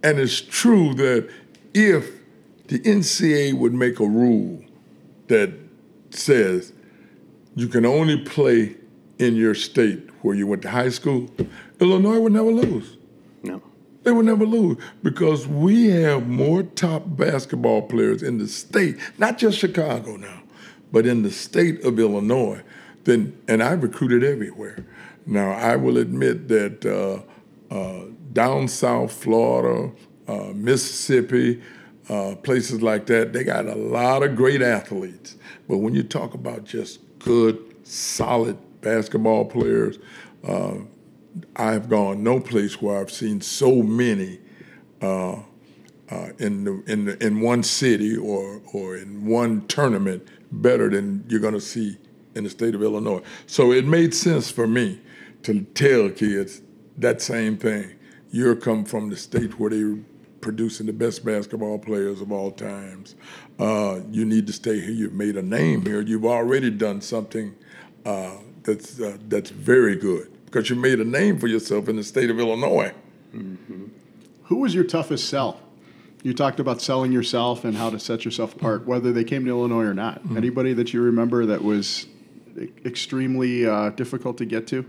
and it's true that if the NCAA would make a rule that says you can only play in your state where you went to high school, Illinois would never lose.
No.
They will never lose because we have more top basketball players in the state, not just Chicago now, but in the state of Illinois. Than, and I recruited everywhere. Now, I will admit that uh, uh, down south, Florida, uh, Mississippi, uh, places like that, they got a lot of great athletes. But when you talk about just good, solid basketball players, uh, I've gone no place where I've seen so many uh, uh, in the, in the, in one city or or in one tournament better than you're going to see in the state of Illinois. So it made sense for me to tell kids that same thing. You're come from the state where they're producing the best basketball players of all times. Uh, you need to stay here. You've made a name here. You've already done something uh, that's uh, that's very good because you made a name for yourself in the state of Illinois.
Mm-hmm. Who was your toughest sell? You talked about selling yourself and how to set yourself apart, whether they came to Illinois or not. Mm-hmm. Anybody that you remember that was extremely uh, difficult to get to?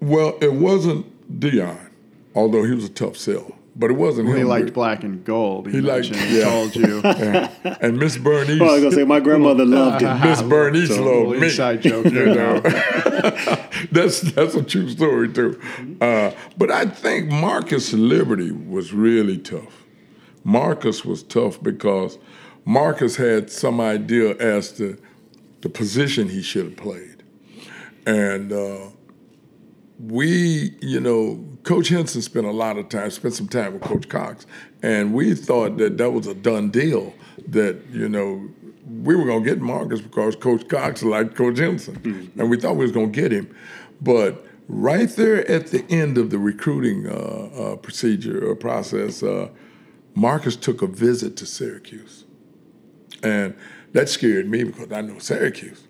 Well, it wasn't Deon, although he was a tough sell. But it wasn't
well,
him.
He liked black and gold. He,
he liked, yeah.
told you.
yeah. And Miss Bernice.
Oh, I was gonna say my grandmother loved him.
Miss Bernice so, loved me.
Inside joke, you know.
that's that's a true story too. Uh, but I think Marcus Liberty was really tough. Marcus was tough because Marcus had some idea as to the position he should have played, and. Uh, we, you know, Coach Henson spent a lot of time, spent some time with Coach Cox, and we thought that that was a done deal. That you know, we were going to get Marcus because Coach Cox liked Coach Henson, mm-hmm. and we thought we was going to get him. But right there at the end of the recruiting uh, uh, procedure or process, uh, Marcus took a visit to Syracuse, and that scared me because I know Syracuse.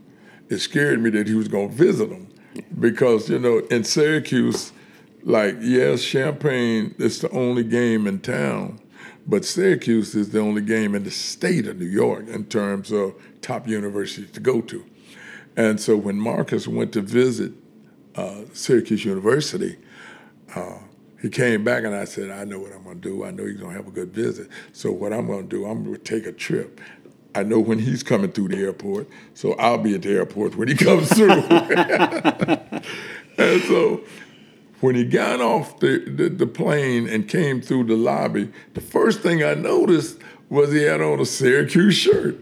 It scared me that he was going to visit them because you know in Syracuse, like yes, Champaign is the only game in town, but Syracuse is the only game in the state of New York in terms of top universities to go to. And so when Marcus went to visit uh, Syracuse University, uh, he came back and I said, I know what I'm going to do. I know he's going to have a good visit. So what I'm going to do, I'm going to take a trip. I know when he's coming through the airport, so I'll be at the airport when he comes through. and so when he got off the, the, the, plane and came through the lobby, the first thing I noticed was he had on a Syracuse shirt.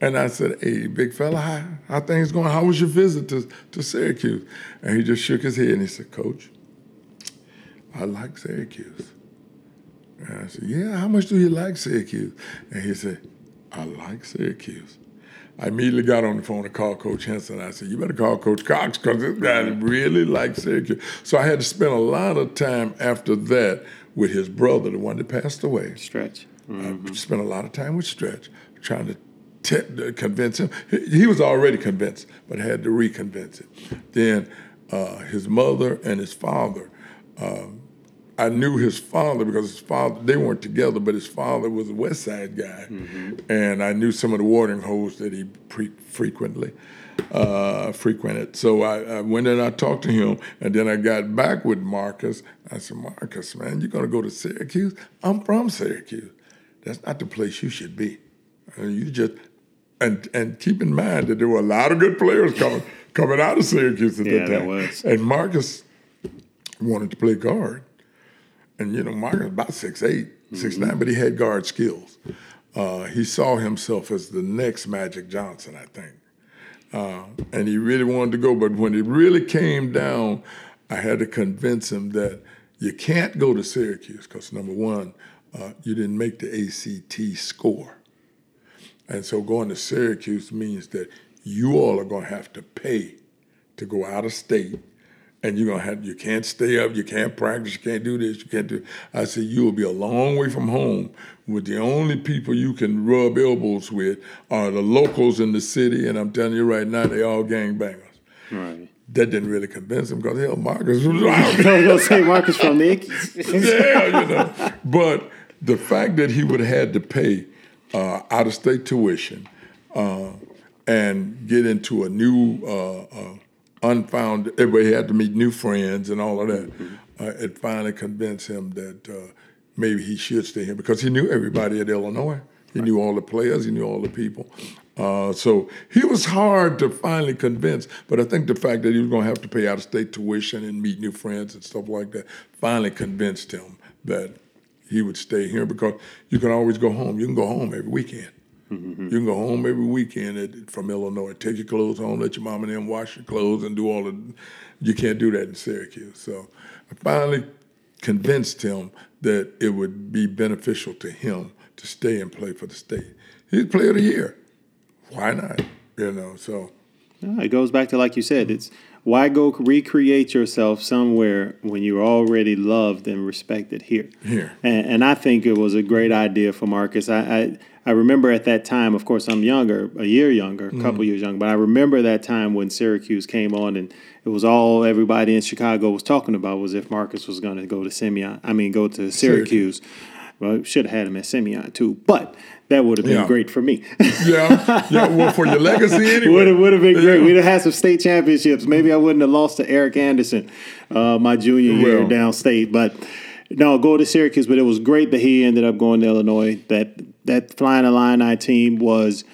And I said, hey, big fella, how, how things going? How was your visit to, to Syracuse? And he just shook his head and he said, Coach, I like Syracuse. And I said, yeah, how much do you like Syracuse? And he said, I like Syracuse. I immediately got on the phone and called Coach Henson. I said, You better call Coach Cox because this guy really likes Syracuse. So I had to spend a lot of time after that with his brother, the one that passed away.
Stretch. Mm-hmm.
I spent a lot of time with Stretch, trying to t- convince him. He, he, was already convinced, but had to reconvince it. Then uh, his mother and his father. Um, I knew his father because his father they weren't together, but his father was a West Side guy, mm-hmm. and I knew some of the watering holes that he pre- frequently uh, frequented. So I, I, went and I talked to him, and then I got back with Marcus. I said, Marcus, man, you're gonna go to Syracuse? I'm from Syracuse. That's not the place you should be. And you just and and keep in mind that there were a lot of good players coming coming out of Syracuse at
yeah,
that time.
Was.
And Marcus wanted to play guard and you know, Mark was about six eight, six mm-hmm. nine, but he had guard skills. Uh, he saw himself as the next Magic Johnson, I think, uh, and he really wanted to go. But when it really came down, I had to convince him that you can't go to Syracuse because number one, uh, you didn't make the ACT score, and so going to Syracuse means that you all are going to have to pay to go out of state and you're gonna have you can't stay up, you can't practice, you can't do this, you can't do. I said you will be a long way from home with the only people you can rub elbows with are the locals in the city, and I'm telling you right now, they all gangbangers.
Right.
That didn't really convince him because hell, Marcus was out.
I was gonna say Marcus from the
yeah, you know. But the fact that he would have had to pay uh, out of state tuition uh, and get into a new uh, uh unfound, everybody had to meet new friends and all of that. Mm-hmm. Uh, it finally convinced him that uh, maybe he should stay here because he knew everybody at Illinois. He knew all the players, he knew all the people. Uh, so he was hard to finally convince, but I think the fact that he was going to have to pay out of state tuition and meet new friends and stuff like that finally convinced him that he would stay here because you can always go home. You can go home every weekend. Mm-hmm. You can go home every weekend at, from Illinois, take your clothes home, let your mom and them wash your clothes, and do all the. You can't do that in Syracuse. So I finally convinced him that it would be beneficial to him to stay and play for the state. He's player of the year. Why not? You know, so.
it goes back to like you said. It's Why go recreate yourself somewhere when you're already loved and respected here?
Here.
And, and I think it was a great idea for Marcus. I, I, I remember at that time, of course, I'm younger, a year younger, a couple
Mm.
years younger, but I remember that time when Syracuse came on and it was all everybody in Chicago was talking about was if Marcus was going to go to Simeon. I mean, go to Syracuse. Well, should have had him at Simeon too, but that would have been
Yeah.
great for me.
Yeah, yeah. Well, for your legacy anyway.
would have would have been great.
Yeah.
We'd have had some state championships. Maybe I wouldn't have lost to Eric Anderson uh, my junior year
Well.
downstate, but no, go to Syracuse. But it was great that he ended up going to Illinois. That that Flying Illini team was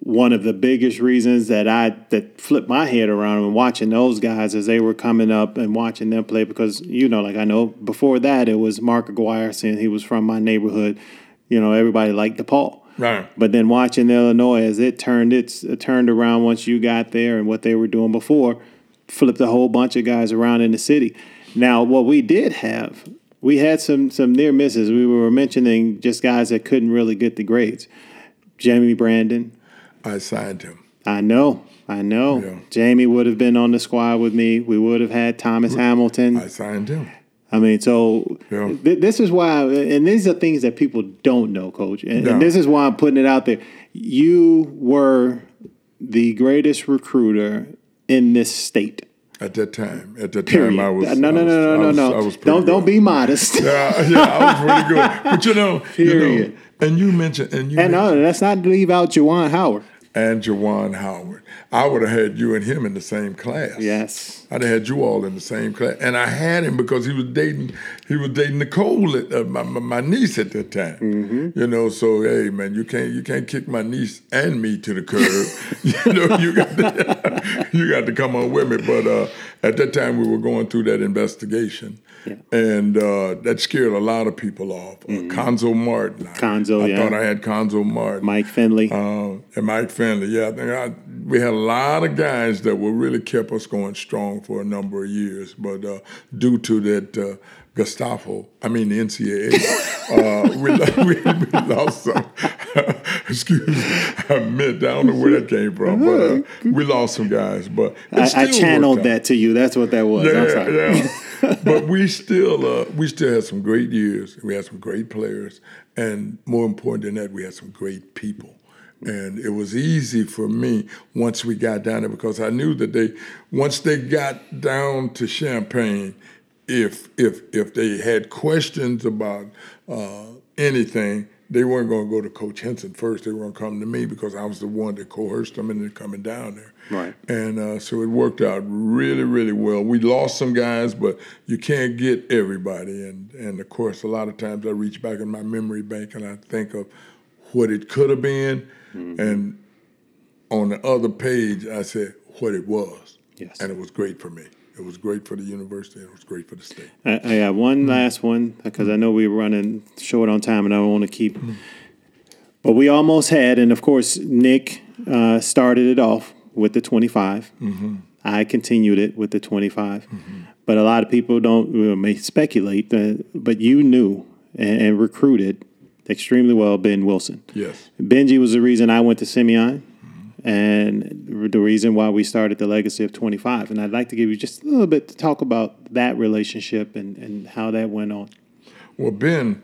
one of the biggest reasons that I that flipped my head around and watching those guys as they were coming up and watching them play because you know, like I know before that it was Mark Aguirre saying he was from my neighborhood. You know, everybody liked DePaul.
Right.
But then watching Illinois as it turned its it turned around once you got there and what they were doing before, flipped a whole bunch of guys around in the city. Now, what we did have, we had some some near misses. We were mentioning just guys that couldn't really get the grades. Jamie Brandon,
I signed him.
I know, I know.
Yeah.
Jamie would have been on the squad with me. We would have had Thomas Hamilton.
I signed him.
I mean, so
Yeah.
th- this is why, and these are things that people don't know, Coach, and, and this is why I'm putting it out there. You were the greatest recruiter in this state.
At that time, at that
Period.
time, I was.
no, no,
was-
no, no,
I
no,
was-
no.
I was
don't don't be modest.
Yeah, yeah, I was pretty good. But you know, you know,
Period.
and you mentioned, and you
and uh,
mentioned,
no, let's not leave out Juwan Howard.
and Juwan Howard. I would have had you and him in the same class.
Yes.
I'd have had you all in the same class, and I had him because he was dating. He was dating Nicole, at, uh, my, my my niece at that time.
Mm-hmm.
You know, so hey, man, you can't you can't kick my niece and me to the curb. you know, you got to, you got to come on with me. But uh, at that time, we were going through that investigation, and uh, that scared a lot of people off. Uh, Cuonzo Martin, I-
Mm-hmm. Cuonzo,
I,
yeah.
thought I had Cuonzo Martin.
Mike Finley.
Um, and Mike Finley, yeah, I think I, we had a lot of guys that were really kept us going strong for a number of years, but uh, due to that uh, Gestapo, I mean the NCAA, uh, we, we, we lost some. excuse me, I meant I don't know where that came from, but uh, we lost some guys. But
I, I channeled that to you. That's what that was. I'm sorry.
Yeah, yeah. But we still uh, we still had some great years. We had some great players, and more important than that, we had some great people. And it was easy for me once we got down there because I knew that they once they got down to Champaign, if if if they had questions about uh, anything, they weren't going to go to Coach Henson first. They were going to come to me because I was the one that coerced them into coming down there.
Right.
And uh, so it worked out really, really well. We lost some guys, but you can't get everybody. And and of course, a lot of times I reach back in my memory bank and I think of what it could have been, mm-hmm. and on the other page I said what it was.
Yes.
And it was great for me. It was great for the university. It was great for the state.
I, I got one mm-hmm. last one because I know we're running short on time and I don't want to keep. Mm-hmm. But we almost had, and of course, Nick uh, started it off with the 25. Mm-hmm. I continued it with the 25. Mm-hmm. But a lot of people don't well, may speculate, that, but you knew and, and recruited extremely well Ben Wilson.
Yes.
Benji was the reason I went to Simeon mm-hmm. and the reason why we started the legacy of 25. And I'd like to give you just a little bit to talk about that relationship and, and how that went on.
Well, Ben,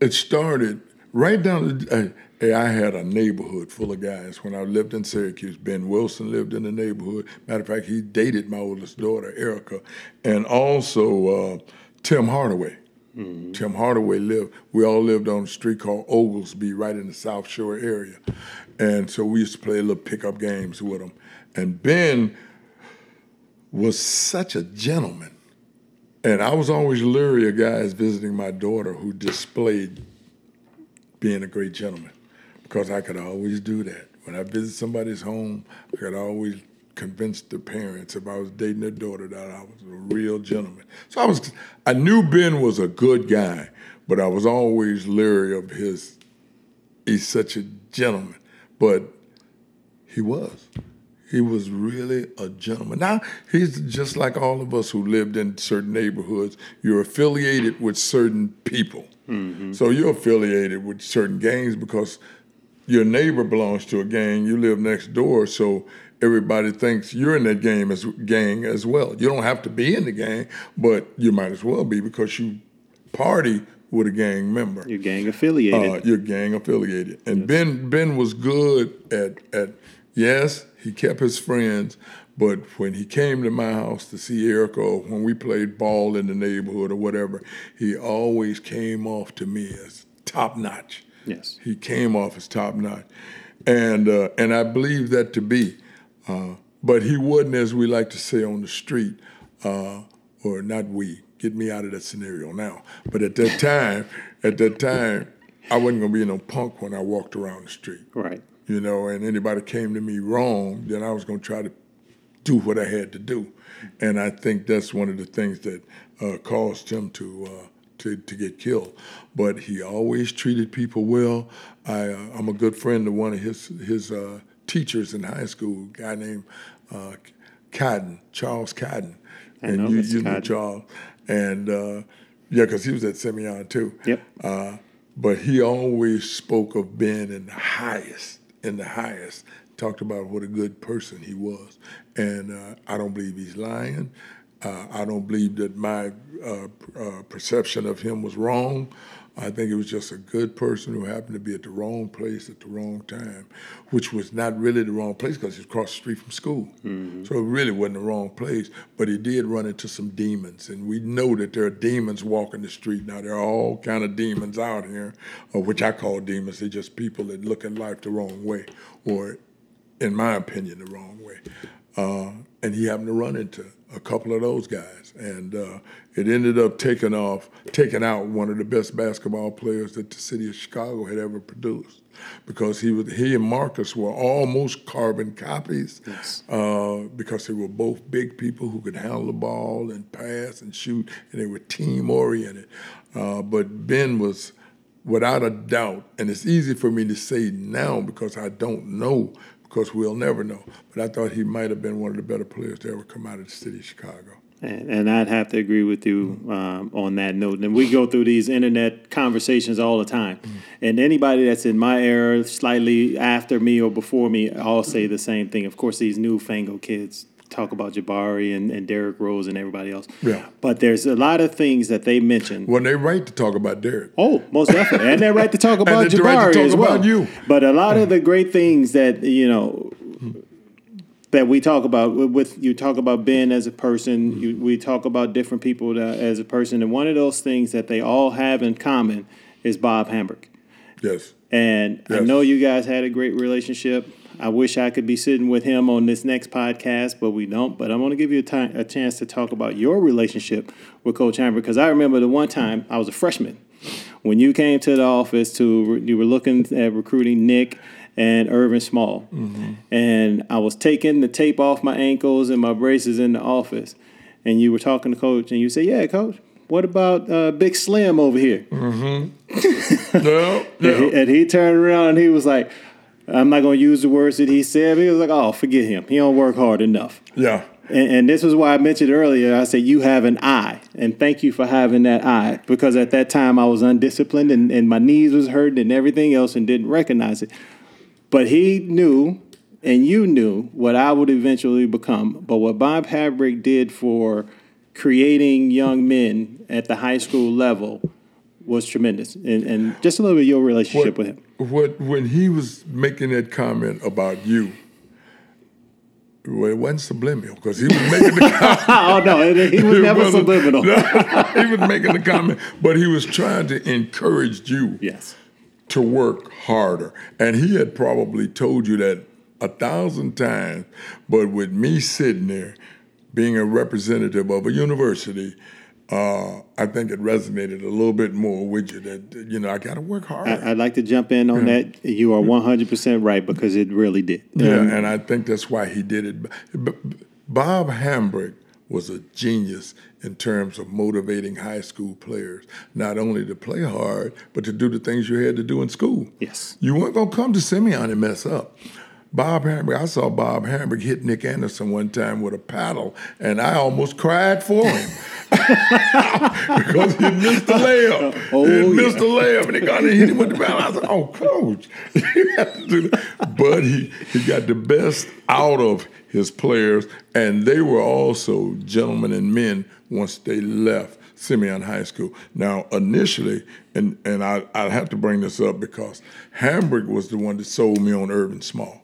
it started right down. The, uh, hey, I had a neighborhood full of guys when I lived in Syracuse. Ben Wilson lived in the neighborhood. Matter of fact, he dated my oldest daughter, Erica, and also uh, Tim Hardaway. Tim Hardaway lived. We all lived on a street called Oglesby, right in the South Shore area, and so we used to play little pickup games with him. And Ben was such a gentleman. And I was always leery of guys visiting my daughter who displayed being a great gentleman because I could always do that. When I visit somebody's home, I could always convince the parents if I was dating their daughter that I was a real gentleman. So I was, I knew Ben was a good guy, but I was always leery of his. He's such a gentleman, but he was. He was really a gentleman. Now, he's just like all of us who lived in certain neighborhoods. You're affiliated with certain people. So you're affiliated with certain gangs because your neighbor belongs to a gang, you live next door. So everybody thinks you're in that game as gang as well. You don't have to be in the gang, but you might as well be because you party with a gang member.
You're gang affiliated.
Uh, you're gang affiliated. And yes. Ben Ben was good at at yes, he kept his friends, but when he came to my house to see Erica or when we played ball in the neighborhood or whatever, he always came off to me as top notch.
Yes.
He came off as top notch. And uh, and I believe that to be. Uh, but he wasn't, as we like to say on the street, uh, or not we, get me out of that scenario now. But at that time, at that time, I wasn't gonna be no punk when I walked around the street.
Right.
You know, and anybody came to me wrong, then I was gonna try to do what I had to do. And I think that's one of the things that uh, caused him to, uh, to to get killed. But he always treated people well. I, uh, I'm a good friend of one of his his uh, teachers in high school, a guy named uh, Cotton, Charles Cotton.
I and you, you know
Charles. And uh, yeah, because he was at Simeon too.
Yep.
Uh, but he always spoke of Ben in the highest, in the highest. Talked about what a good person he was, and uh, I don't believe he's lying. Uh, I don't believe that my uh, uh, perception of him was wrong. I think it was just a good person who happened to be at the wrong place at the wrong time, which was not really the wrong place because he was across the street from school. Mm-hmm. So it really wasn't the wrong place. But he did run into some demons, and we know that there are demons walking the street now. There are all kind of demons out here, uh, which I call demons. They're just people that look at life the wrong way, or, in my opinion, the wrong way. Uh, and he happened to run into a couple of those guys, and uh, it ended up taking off, taking out one of the best basketball players that the city of Chicago had ever produced, because he was he and Marcus were almost carbon copies,
yes.
uh, because they were both big people who could handle the ball and pass and shoot, and they were team oriented. Uh, but Ben was without a doubt, and it's easy for me to say now because I don't know course, we'll never know. But I thought he might have been one of the better players to ever come out of the city of Chicago.
And, and I'd have to agree with you um, on that note. And we go through these internet conversations all the time. Mm-hmm. And anybody that's in my era, slightly after me or before me, all say the same thing. Of course, these newfangled kids talk about Jabari and, and Derrick Rose and everybody else.
Yeah.
But there's a lot of things that they mentioned.
Well, they're right to talk about Derrick.
Oh, most definitely. and they're right to talk about Jabari right talk as well.
You.
But a lot of the great things that, you know, that we talk about with you talk about Ben as a person, mm-hmm. you, we talk about different people as a person, and one of those things that they all have in common is Bob Hambrick.
Yes.
And yes. I know you guys had a great relationship. I wish I could be sitting with him on this next podcast, but we don't. But I'm going to give you a, time, a chance to talk about your relationship with Coach Hambrick because I remember the one time I was a freshman when you came to the office to you were looking at recruiting Nick and Ervin Small, mm-hmm. and I was taking the tape off my ankles and my braces in the office, and you were talking to Coach, and you said, "Yeah, Coach." What about uh, Big Slim over here?
Mm-hmm. no,
no. And, he, and he turned around and he was like, I'm not going to use the words that he said. but He was like, "Oh, forget him. He don't work hard enough."
Yeah.
And, and, this is why I mentioned earlier. I said you have an eye, and thank you for having that eye because at that time I was undisciplined and, and my knees was hurting and everything else and didn't recognize it. But he knew, and you knew what I would eventually become. But what Bob Hambrick did for creating young men at the high school level was tremendous. And, and just a little bit of your relationship
what,
with him
what when he was making that comment about you, well, it wasn't subliminal because he was making the comment.
oh no, he was never subliminal.
No, he was making the comment, but he was trying to encourage you.
Yes.
To work harder, and he had probably told you that a thousand times, but with me sitting there, being a representative of a university, uh, I think it resonated a little bit more with you that you know I got to work hard.
I, would like to jump in on yeah. that. You are one hundred percent right because it really did.
Yeah, um, and I think that's why he did it. Bob Hambrick was a genius in terms of motivating high school players, not only to play hard, but to do the things you had to do in school.
Yes,
you weren't gonna come to Simeon and mess up. Bob Hambrick, I saw Bob Hambrick hit Nick Anderson one time with a paddle, and I almost cried for him. because he missed the layup.
Oh,
he
yeah.
missed the layup, and they got hit him with the ball. I said, "Oh, coach, you have to do that." But he he got the best out of his players, and they were also gentlemen and men once they left Simeon High School. Now, initially, and and I I have to bring this up because Hambrick was the one that sold me on Ervin Small.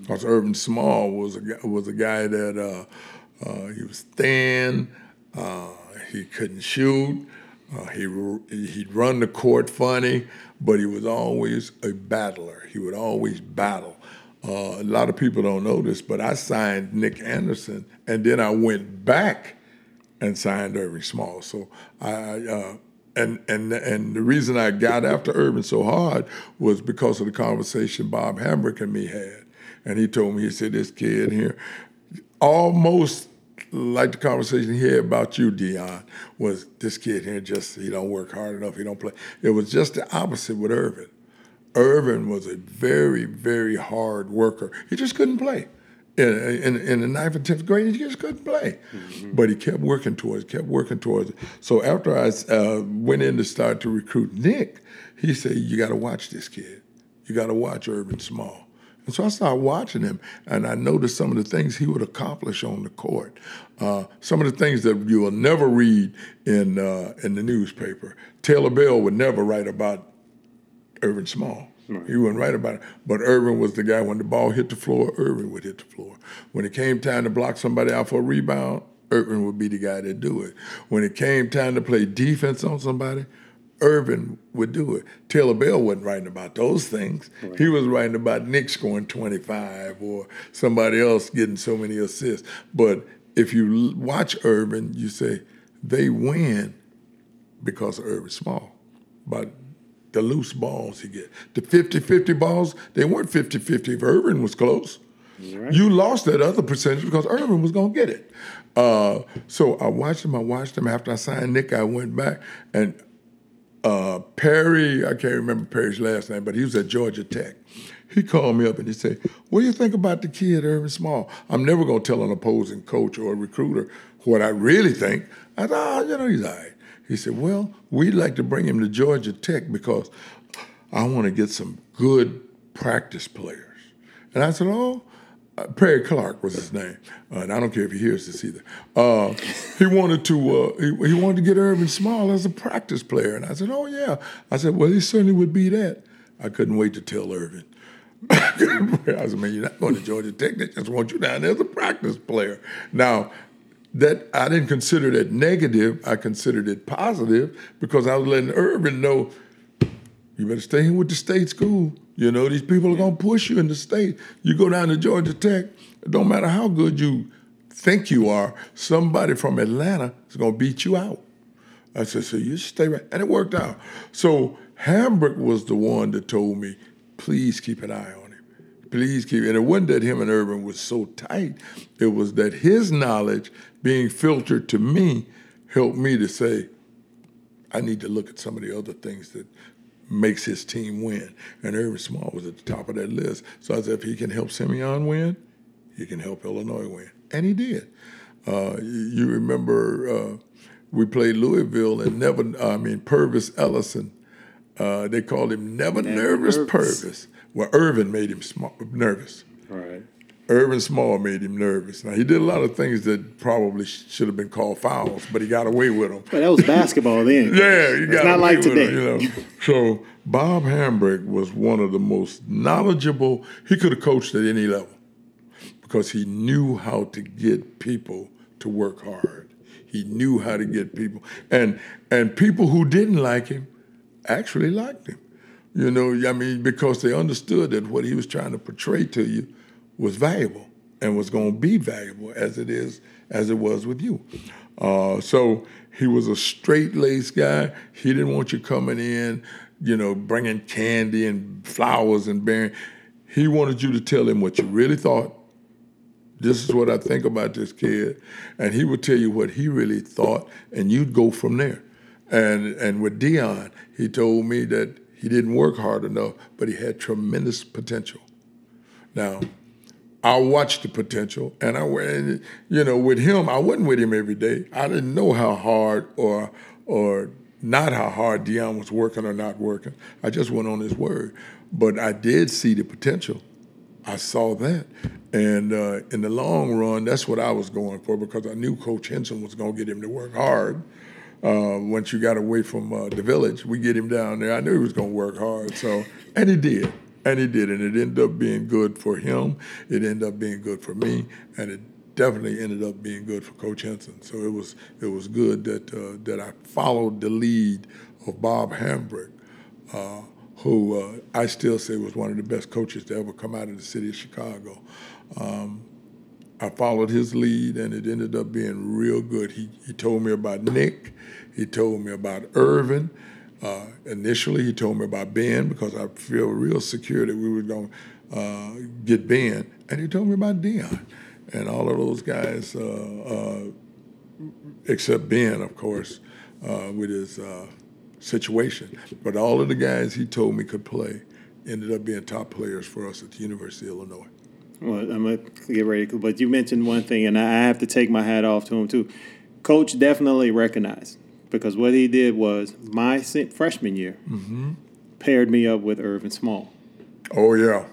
Because Ervin Small was a was a guy that uh, uh, he was thin, uh, he couldn't shoot, uh, he he'd run the court funny, but he was always a battler. He would always battle. Uh, a lot of people don't know this, but I signed Nick Anderson, and then I went back and signed Irving Small. So I and and and the reason I got after Ervin so hard was because of the conversation Bob Hambrick and me had, and he told me he said this kid here, almost like the conversation he had about you, Deon, was this kid here just he don't work hard enough, he don't play. It was just the opposite with Ervin. Ervin was a very, very hard worker. He just couldn't play. In, in, in the ninth and tenth grade, he just couldn't play. But he kept working towards it, kept working towards it. So after I uh, went in to start to recruit Nick, he said, You got to watch this kid. You got to watch Ervin Small. And so I started watching him, and I noticed some of the things he would accomplish on the court. Uh, some of the things that you will never read in uh, in the newspaper. Taylor Bell would never write about Ervin Small. He wouldn't write about it. But Ervin was the guy when the ball hit the floor, Ervin would hit the floor. When it came time to block somebody out for a rebound, Ervin would be the guy to do it. When it came time to play defense on somebody, Ervin would do it. Taylor Bell wasn't writing about those things. He was writing about Nick scoring 25 or somebody else getting so many assists. But if you watch Ervin, you say they win because of Ervin Small. But the loose balls he get. The 50-50 balls, they weren't 50-50 if Ervin was close. You lost that other percentage because Ervin was going to get it. Uh, so I watched him. I watched him. After I signed Nick, I went back. And uh, Perry, I can't remember Perry's last name, but he was at Georgia Tech. He called me up and he said, What do you think about the kid, Ervin Small? I'm never going to tell an opposing coach or a recruiter what I really think. I thought, oh, you know, he's all right. He said, Well, we'd like to bring him to Georgia Tech because I want to get some good practice players. And I said, Oh, uh, Perry Clark was his name, uh, and I don't care if he hears this either. Uh, he wanted to uh, he, he wanted to get Ervin Small as a practice player, and I said, "Oh yeah." I said, "Well, he certainly would be that." I couldn't wait to tell Ervin. I said, "Man, you're not going to Georgia Tech. They just want you down there as a practice player." Now, that I didn't consider that negative. I considered it positive because I was letting Ervin know you better stay here with the state school. You know, these people are gonna push you in the state. You go down to Georgia Tech, it don't matter how good you think you are, somebody from Atlanta is gonna beat you out. I said, so you stay right. And it worked out. So Hambrick was the one that told me, please keep an eye on him. Please keep and it wasn't that him and Ervin was so tight. It was that his knowledge being filtered to me helped me to say, I need to look at some of the other things that makes his team win. And Ervin Small was at the top of that list. So I said, if he can help Simeon win, he can help Illinois win. And he did. Uh, you, remember uh, we played Louisville and never, I mean, Pervis Ellison. Uh, they called him Never,
Never
Nervous,
Nervous.
Pervis. Well, Ervin made him small, nervous.
All right.
Ervin Small made him nervous. Now, he did a lot of things that probably sh- should have been called fouls, but he got away with them.
But that was basketball then.
Yeah, you
It's
got
not
away
like today.
you know. So Bob Hambrick was one of the most knowledgeable. He could have coached at any level because he knew how to get people to work hard. He knew how to get people, and and people who didn't like him actually liked him. You know, I mean, because they understood that what he was trying to portray to you was valuable and was going to be valuable as it is as it was with you. Uh, so he was a straight laced guy. He didn't want you coming in, you know, bringing candy and flowers and bearing. He wanted you to tell him what you really thought. This is what I think about this kid, and he would tell you what he really thought, and you'd go from there. And and with Deon, he told me that he didn't work hard enough, but he had tremendous potential. Now, I watched the potential, and I went. You know, with him, I wasn't with him every day. I didn't know how hard or or not how hard Deon was working or not working. I just went on his word, but I did see the potential. I saw that, and uh, in the long run, that's what I was going for because I knew Coach Henson was going to get him to work hard. Uh, once you got away from uh, the village, we get him down there. I knew he was going to work hard, so and he did. And he did, and it ended up being good for him. It ended up being good for me, and it definitely ended up being good for Coach Henson. So it was it was good that uh, that I followed the lead of Bob Hambrick, uh, who uh, I still say was one of the best coaches to ever come out of the city of Chicago. Um, I followed his lead, and it ended up being real good. He he told me about Nick, he told me about Ervin. Uh, initially, he told me about Ben because I feel real secure that we were going to uh, get Ben, and he told me about Deon and all of those guys, uh, uh except Ben, of course, uh, with his uh, situation. But all of the guys he told me could play ended up being top players for us at the University of Illinois.
Well, I'm gonna get ready, but you mentioned one thing, and I have to take my hat off to him too. Coach definitely recognized because what he did was my freshman year mm-hmm. paired me up with Ervin Small.
Oh yeah,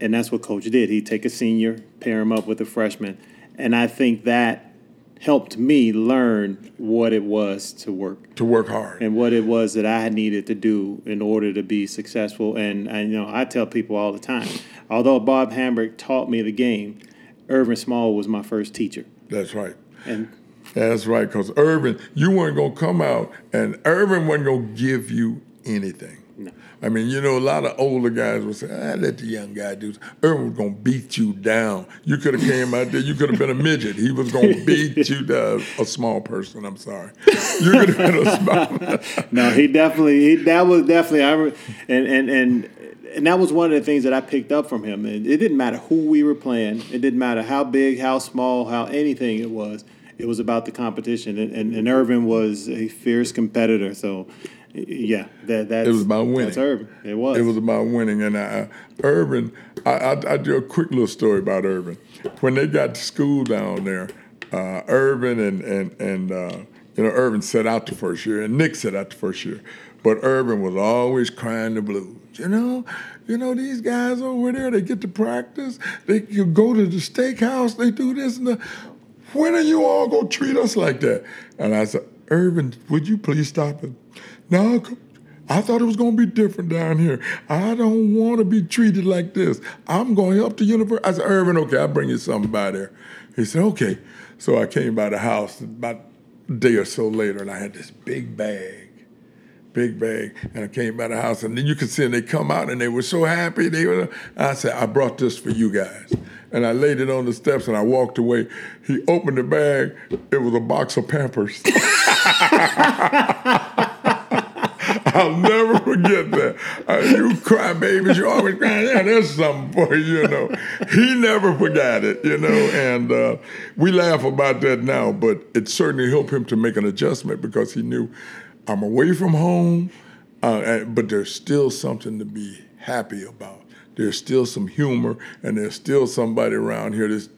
and that's what Coach did. He'd take a senior, pair him up with a freshman, and I think that helped me learn what it was to work
to work hard
and what it was that I needed to do in order to be successful. And I you know I tell people all the time, although Bob Hambrick taught me the game, Ervin Small was my first teacher.
That's right.
And
that's right, because Ervin, you weren't gonna come out, and Ervin wasn't gonna give you anything.
No.
I mean, you know, a lot of older guys would say, "I ah, let the young guy do." Ervin was gonna beat you down. You could have came out there. You could have been a midget. He was gonna beat you down. A small person. I'm sorry. You could have been a small.
no, he definitely. He, that was definitely. I and and and and that was one of the things that I picked up from him. And it didn't matter who we were playing. It didn't matter how big, how small, how anything it was it was about the competition, and, and, and Ervin was a fierce competitor. So, yeah, that that
it was about winning.
That's Ervin. It was.
It was about winning, and I, Ervin. I, I, I do a quick little story about Ervin. When they got to school down there, uh, Ervin and and and uh, you know Ervin set out the first year, and Nick set out the first year, but Ervin was always crying the blues. You know, you know these guys over there. They get to practice. They you go to the steakhouse. They do this and the. When are you all going to treat us like that? And I said, Ervin, would you please stop it? No, I thought it was going to be different down here. I don't want to be treated like this. I'm going to help the university. I said, Ervin, okay, I'll bring you something by there. He said, okay. So I came by the house about a day or so later, and I had this big bag, big bag, and I came by the house, and then you could see, and they come out, and they were so happy. They were. I said, I brought this for you guys and I laid it on the steps and I walked away. He opened the bag. It was a box of Pampers. I'll never forget that. Uh, you cry babies, you always cry. Yeah, there's something for you, you know. He never forgot it, you know, and uh, we laugh about that now, but it certainly helped him to make an adjustment because he knew I'm away from home, uh, but there's still something to be happy about there's still some humor, and there's still somebody around here that's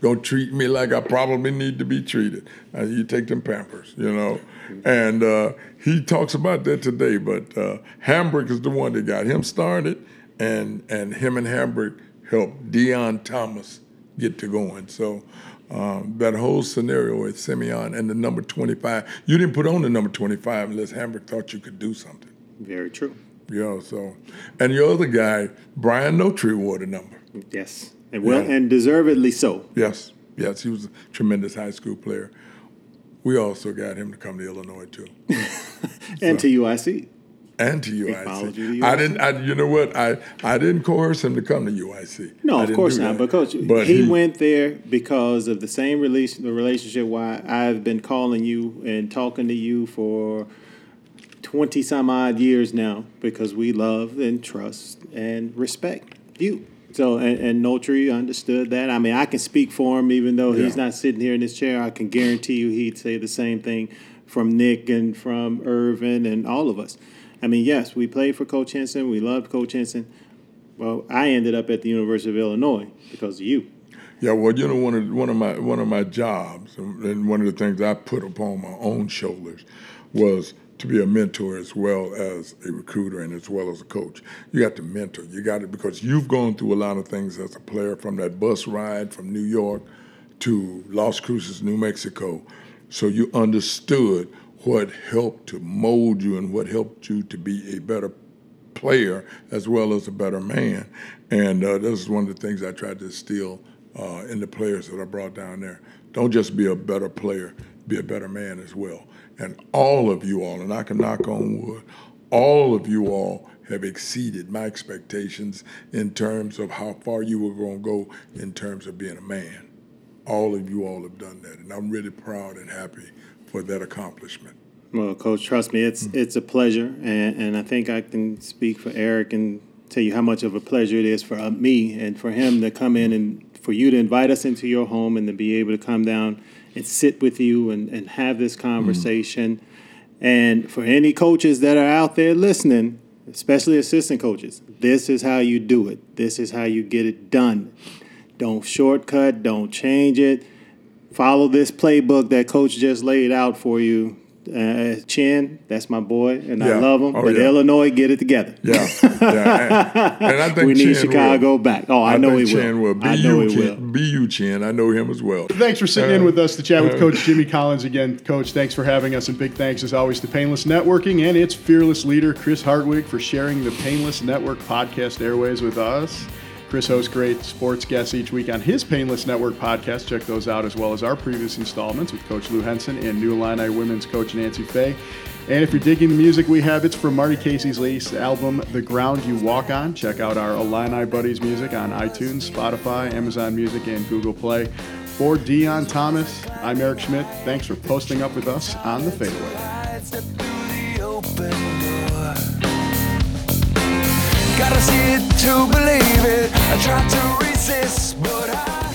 gonna treat me like I probably need to be treated. Uh, you take them Pampers, you know. And uh, he talks about that today, but uh, Hambrick is the one that got him started, and and him and Hambrick helped Deon Thomas get to going. So um, that whole scenario with Simeon and the number 25, you didn't put on the number 25 unless Hambrick thought you could do something.
Very true.
You know, so and your other guy, Bryant Notree, wore the number.
Yes, and well, yeah. and deservedly so.
Yes, yes, he was a tremendous high school player. We also got him to come to Illinois too,
and so, to UIC.
And to UIC. to UIC. I didn't. I, you know what? I I didn't coerce him to come to UIC.
No, of course not. But coach, but he, he, went there because of the same relation, the relationship. Why I've been calling you and talking to you for 20 some odd years now because we love and trust and respect you. So, and, and understood that. I mean, I can speak for him, even though yeah. he's not sitting here in his chair. I can guarantee you he'd say the same thing from Nick and from Ervin and all of us. I mean, yes, we played for Coach Henson. We loved Coach Henson. Well, I ended up at the University of Illinois because of you.
Yeah, well, you know, one of one of my one of my jobs, and one of the things I put upon my own shoulders was to be a mentor as well as a recruiter and as well as a coach. You got to mentor. You got it because you've gone through a lot of things as a player from that bus ride from New York to Las Cruces, New Mexico. So you understood what helped to mold you and what helped you to be a better player as well as a better man. And uh, this is one of the things I tried to instill uh, in the players that I brought down there. Don't just be a better player, be a better man as well. And all of you all, and I can knock on wood, all of you all have exceeded my expectations in terms of how far you were going to go in terms of being a man. All of you all have done that, and I'm really proud and happy for that accomplishment.
Well, Coach, trust me, it's mm-hmm. it's a pleasure, and, and I think I can speak for Eric and tell you how much of a pleasure it is for uh, me and for him to come in and for you to invite us into your home and to be able to come down and sit with you and, and have this conversation. Mm. And for any coaches that are out there listening, especially assistant coaches, this is how you do it. This is how you get it done. Don't shortcut, don't change it. Follow this playbook that coach just laid out for you uh, Chin, that's my boy, and yeah. I love him. Oh, but yeah. Illinois, get it together.
Yeah, yeah. And, and I think
we need Chicago
will.
back. Oh, I, I know he
Chin
will.
will. I know he will. BU Chin, I know him as well.
Thanks for sitting uh, in with us to chat with uh, Coach Jimmy Collins again. Coach, thanks for having us, and big thanks as always to Painless Networking and its fearless leader Chris Hartwig for sharing the Painless Network podcast airways with us. Chris hosts great sports guests each week on his Painless Network podcast. Check those out as well as our previous installments with Coach Lou Henson and New Illini women's coach Nancy Fahey. And if you're digging the music we have, it's from Marty Casey's latest album, The Ground You Walk On. Check out our Illini Buddies music on iTunes, Spotify, Amazon Music, and Google Play. For Deon Thomas, I'm Eric Schmidt. Thanks for posting up with us on the fadeaway. Gotta see it to believe it. I try to resist, but I.